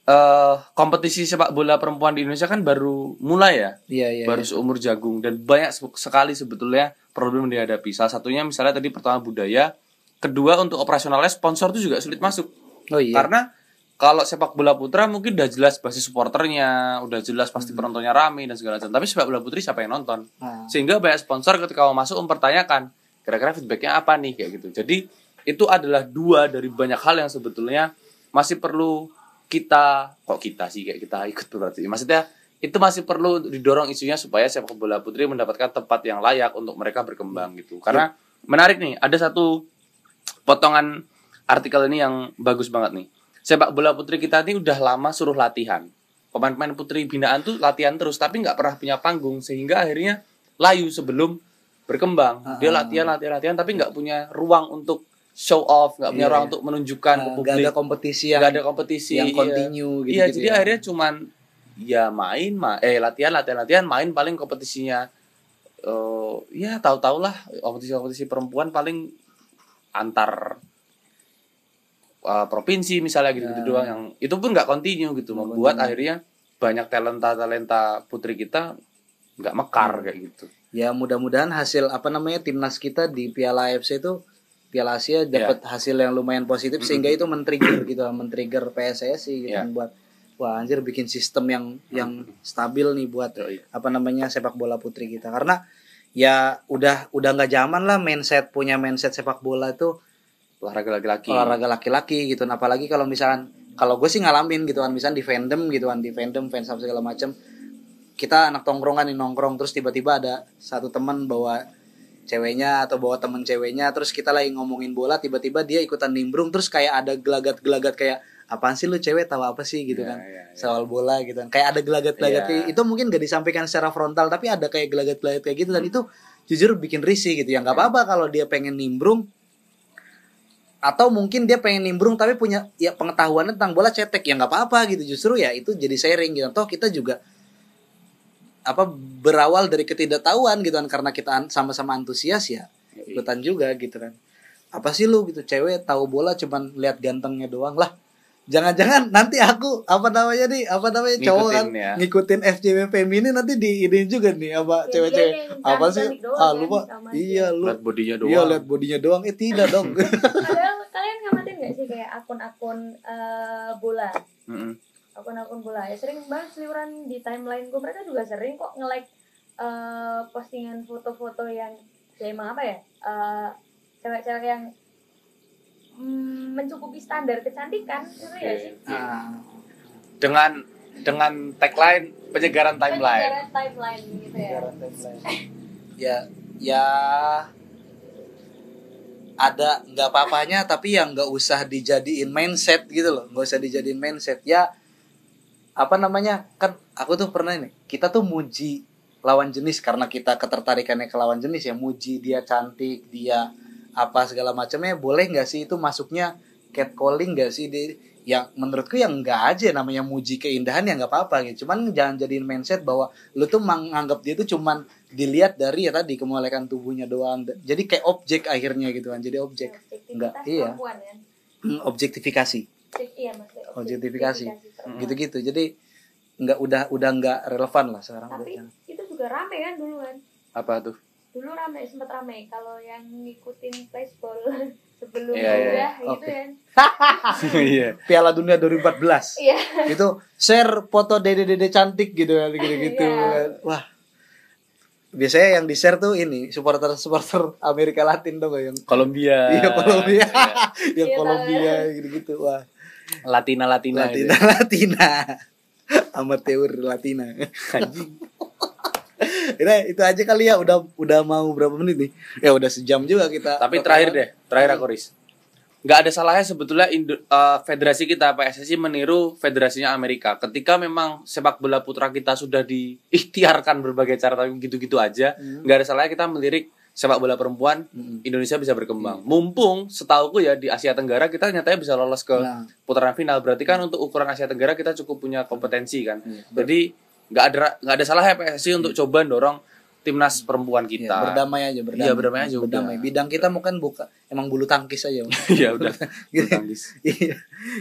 Eh kompetisi sepak bola perempuan di Indonesia kan baru mulai ya Iya, iya. baru seumur jagung dan banyak se- sekali sebetulnya problem yang dihadapi. Salah satunya misalnya tadi pertama budaya, kedua untuk operasionalnya sponsor itu juga sulit masuk. Oh iya. Karena kalau sepak bola putra mungkin udah jelas basis supporternya, udah jelas pasti Hmm. penontonnya rame dan segala macam. Tapi sepak bola putri siapa yang nonton? Ah. Sehingga banyak sponsor ketika mau masuk mempertanyakan kira-kira feedbacknya apa nih kayak gitu. Jadi itu adalah dua dari banyak hal yang sebetulnya masih perlu kita kok kita sih kayak kita ikut berarti. Maksudnya itu masih perlu didorong isunya supaya sepak bola putri mendapatkan tempat yang layak untuk mereka berkembang gitu. Karena menarik nih, ada satu potongan artikel ini yang bagus banget nih. Sepak bola putri kita ini udah lama suruh latihan. Pemain-pemain putri binaan tuh latihan terus tapi nggak pernah punya panggung sehingga akhirnya layu sebelum berkembang. Dia latihan, latihan, latihan tapi nggak punya ruang untuk show off, nggak punya Iya, ruang iya. untuk menunjukkan ke Nah, publik. nggak ada kompetisi yang Nggak ada kompetisi yang iya. continue gitu, Iya, jadi akhirnya cuman ya main, ma eh latihan, latihan, latihan, main paling kompetisinya eh ya tahu-tahu lah kompetisi-kompetisi perempuan paling antar eh, provinsi misalnya gitu-gitu Nah. doang yang itu pun nggak continue gitu membuat akhirnya banyak talenta-talenta putri kita nggak mekar Hmm. kayak gitu. ya mudah-mudahan hasil apa namanya timnas kita di Piala AFC itu Piala Asia Iya. dapat hasil yang lumayan positif sehingga itu men-trigger gitu men-trigger PSSI gitu Iya. buat wah anjir bikin sistem yang yang stabil nih buat Yoi. apa namanya sepak bola putri kita karena ya udah udah nggak zaman lah mindset punya mindset sepak bola itu Olahraga laki-laki. olahraga laki-laki gitu. Nah, apalagi kalau misalkan kalau gue sih ngalamin gitu kan. Misalkan di fandom gitu kan. Di fandom fans segala macam kita anak tongkrongan nih nongkrong. Terus tiba-tiba ada satu teman bawa ceweknya atau bawa temen ceweknya. Terus kita lagi ngomongin bola tiba-tiba dia ikutan nimbrung. Terus kayak ada gelagat-gelagat kayak apaan sih lu cewek? Tahu apa sih? gitu Iya, kan. iya, iya. soal bola gitu kan. Kayak ada gelagat-gelagat Iya. kayak- itu mungkin gak disampaikan secara frontal tapi ada kayak gelagat-gelagat kayak gitu. Dan itu jujur bikin risih gitu. Ya nggak apa-apa kalau dia pengen nimbrung atau mungkin dia pengen nimbrung tapi punya ya pengetahuan tentang bola cetek. Ya nggak apa-apa gitu. Justru ya itu jadi sharing gitu. Toh kita juga apa berawal dari ketidaktahuan gitu kan. Karena kita sama-sama antusias ya ikutan juga gitu kan. Apa sih lu gitu? Cewek tahu bola cuman lihat gantengnya doang lah jangan-jangan nanti aku apa namanya nih apa namanya cowok kan Ngikutin ya. ngikutin FJW Femini nanti di ini juga nih apa Ya, cewek-cewek. dia yang apa sih? ah kan, lupa. iya lu Lihat bodinya doang. iya lihat bodinya doang. Eh tidak dong. Padahal kalian ngamatin gak sih kayak akun-akun eh, bola? Akun-akun bola. Ya sering banget seliuran di timeline gue mereka juga sering kok nge-like eh, postingan foto-foto yang ya emang apa ya eh, cewek-cewek yang mm, mencukupi standar kecantikan ya sih? Ah, Dengan dengan tagline penyegaran timeline. Penyegaran timeline gitu ya. Ya ya ada nggak apa-apanya tapi yang nggak usah dijadiin mindset gitu loh. Nggak usah dijadiin mindset. Ya apa namanya kan aku tuh pernah nih kita tuh muji lawan jenis karena kita ketertarikannya ke lawan jenis ya. Muji dia cantik dia apa segala macamnya boleh nggak sih itu masuknya catcalling nggak sih di yang menurutku yang nggak aja namanya muji keindahan ya nggak apa-apa gitu cuman jangan jadiin mindset bahwa lu tuh menganggap dia tuh cuman dilihat dari ya tadi kemolekan tubuhnya doang jadi kayak objek akhirnya gitu kan jadi objek Objektivitas Enggak, iya. ya Hmm, objektifikasi Objek- iya Objektifikasi. perempuan. gitu-gitu jadi nggak udah udah nggak relevan lah sekarang tapi itu juga rame kan dulu kan Apa tuh? Dulu rame sempat rame kalau yang ngikutin baseball sebelum Iya, iya. udah gitu Oke. kan Iya. Piala Dunia 2014 iya itu share foto dede dede cantik gitu kan gitu gitu Iya. wah biasanya yang di share tuh ini supporter supporter Amerika Latin tuh yang Kolombia. iya Kolombia yang Iya, Kolombia gitu gitu wah Latina Latina. Latina Latina amateur Latina Anjing. Itu aja kali ya udah udah mau berapa menit nih ya udah sejam juga kita Tapi terakhir deh, terakhir aku Riz. Nggak ada salahnya sebetulnya Indo- eh, federasi kita PSSI meniru federasinya Amerika. Ketika memang sepak bola putra kita sudah diikhtiarkan berbagai cara tapi gitu-gitu aja, nggak ada salahnya kita melirik sepak bola perempuan Mm-mm. Indonesia bisa berkembang. Mumpung setauku ya di Asia Tenggara kita nyatanya bisa lolos ke Nah. putaran final. Berarti kan untuk ukuran Asia Tenggara kita cukup punya kompetensi kan. Iya. Jadi nggak ada nggak ada salahnya PSSI untuk coba dorong timnas perempuan Iya, kita. berdamai aja berdamai Iya, berdamai aja, udah. berdamai bidang kita bukan buka emang bulu tangkis aja Iya udah. Gitu. Bulu tangkis. Iya.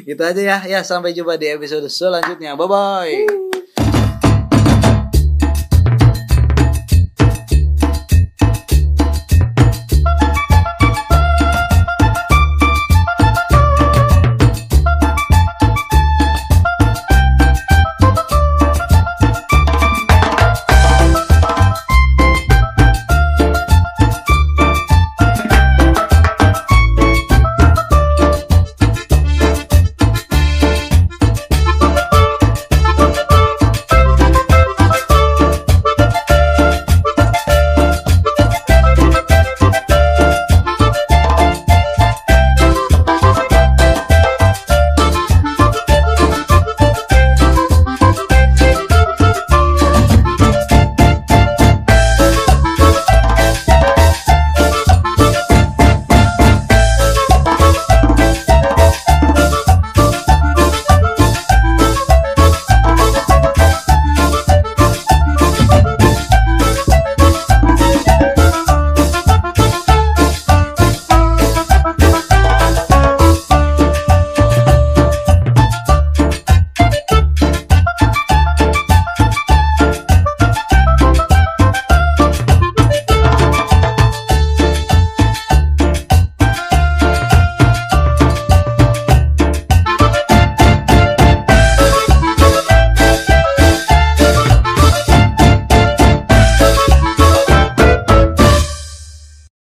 Gitu aja ya. Ya, sampai jumpa di episode selanjutnya. Bye bye.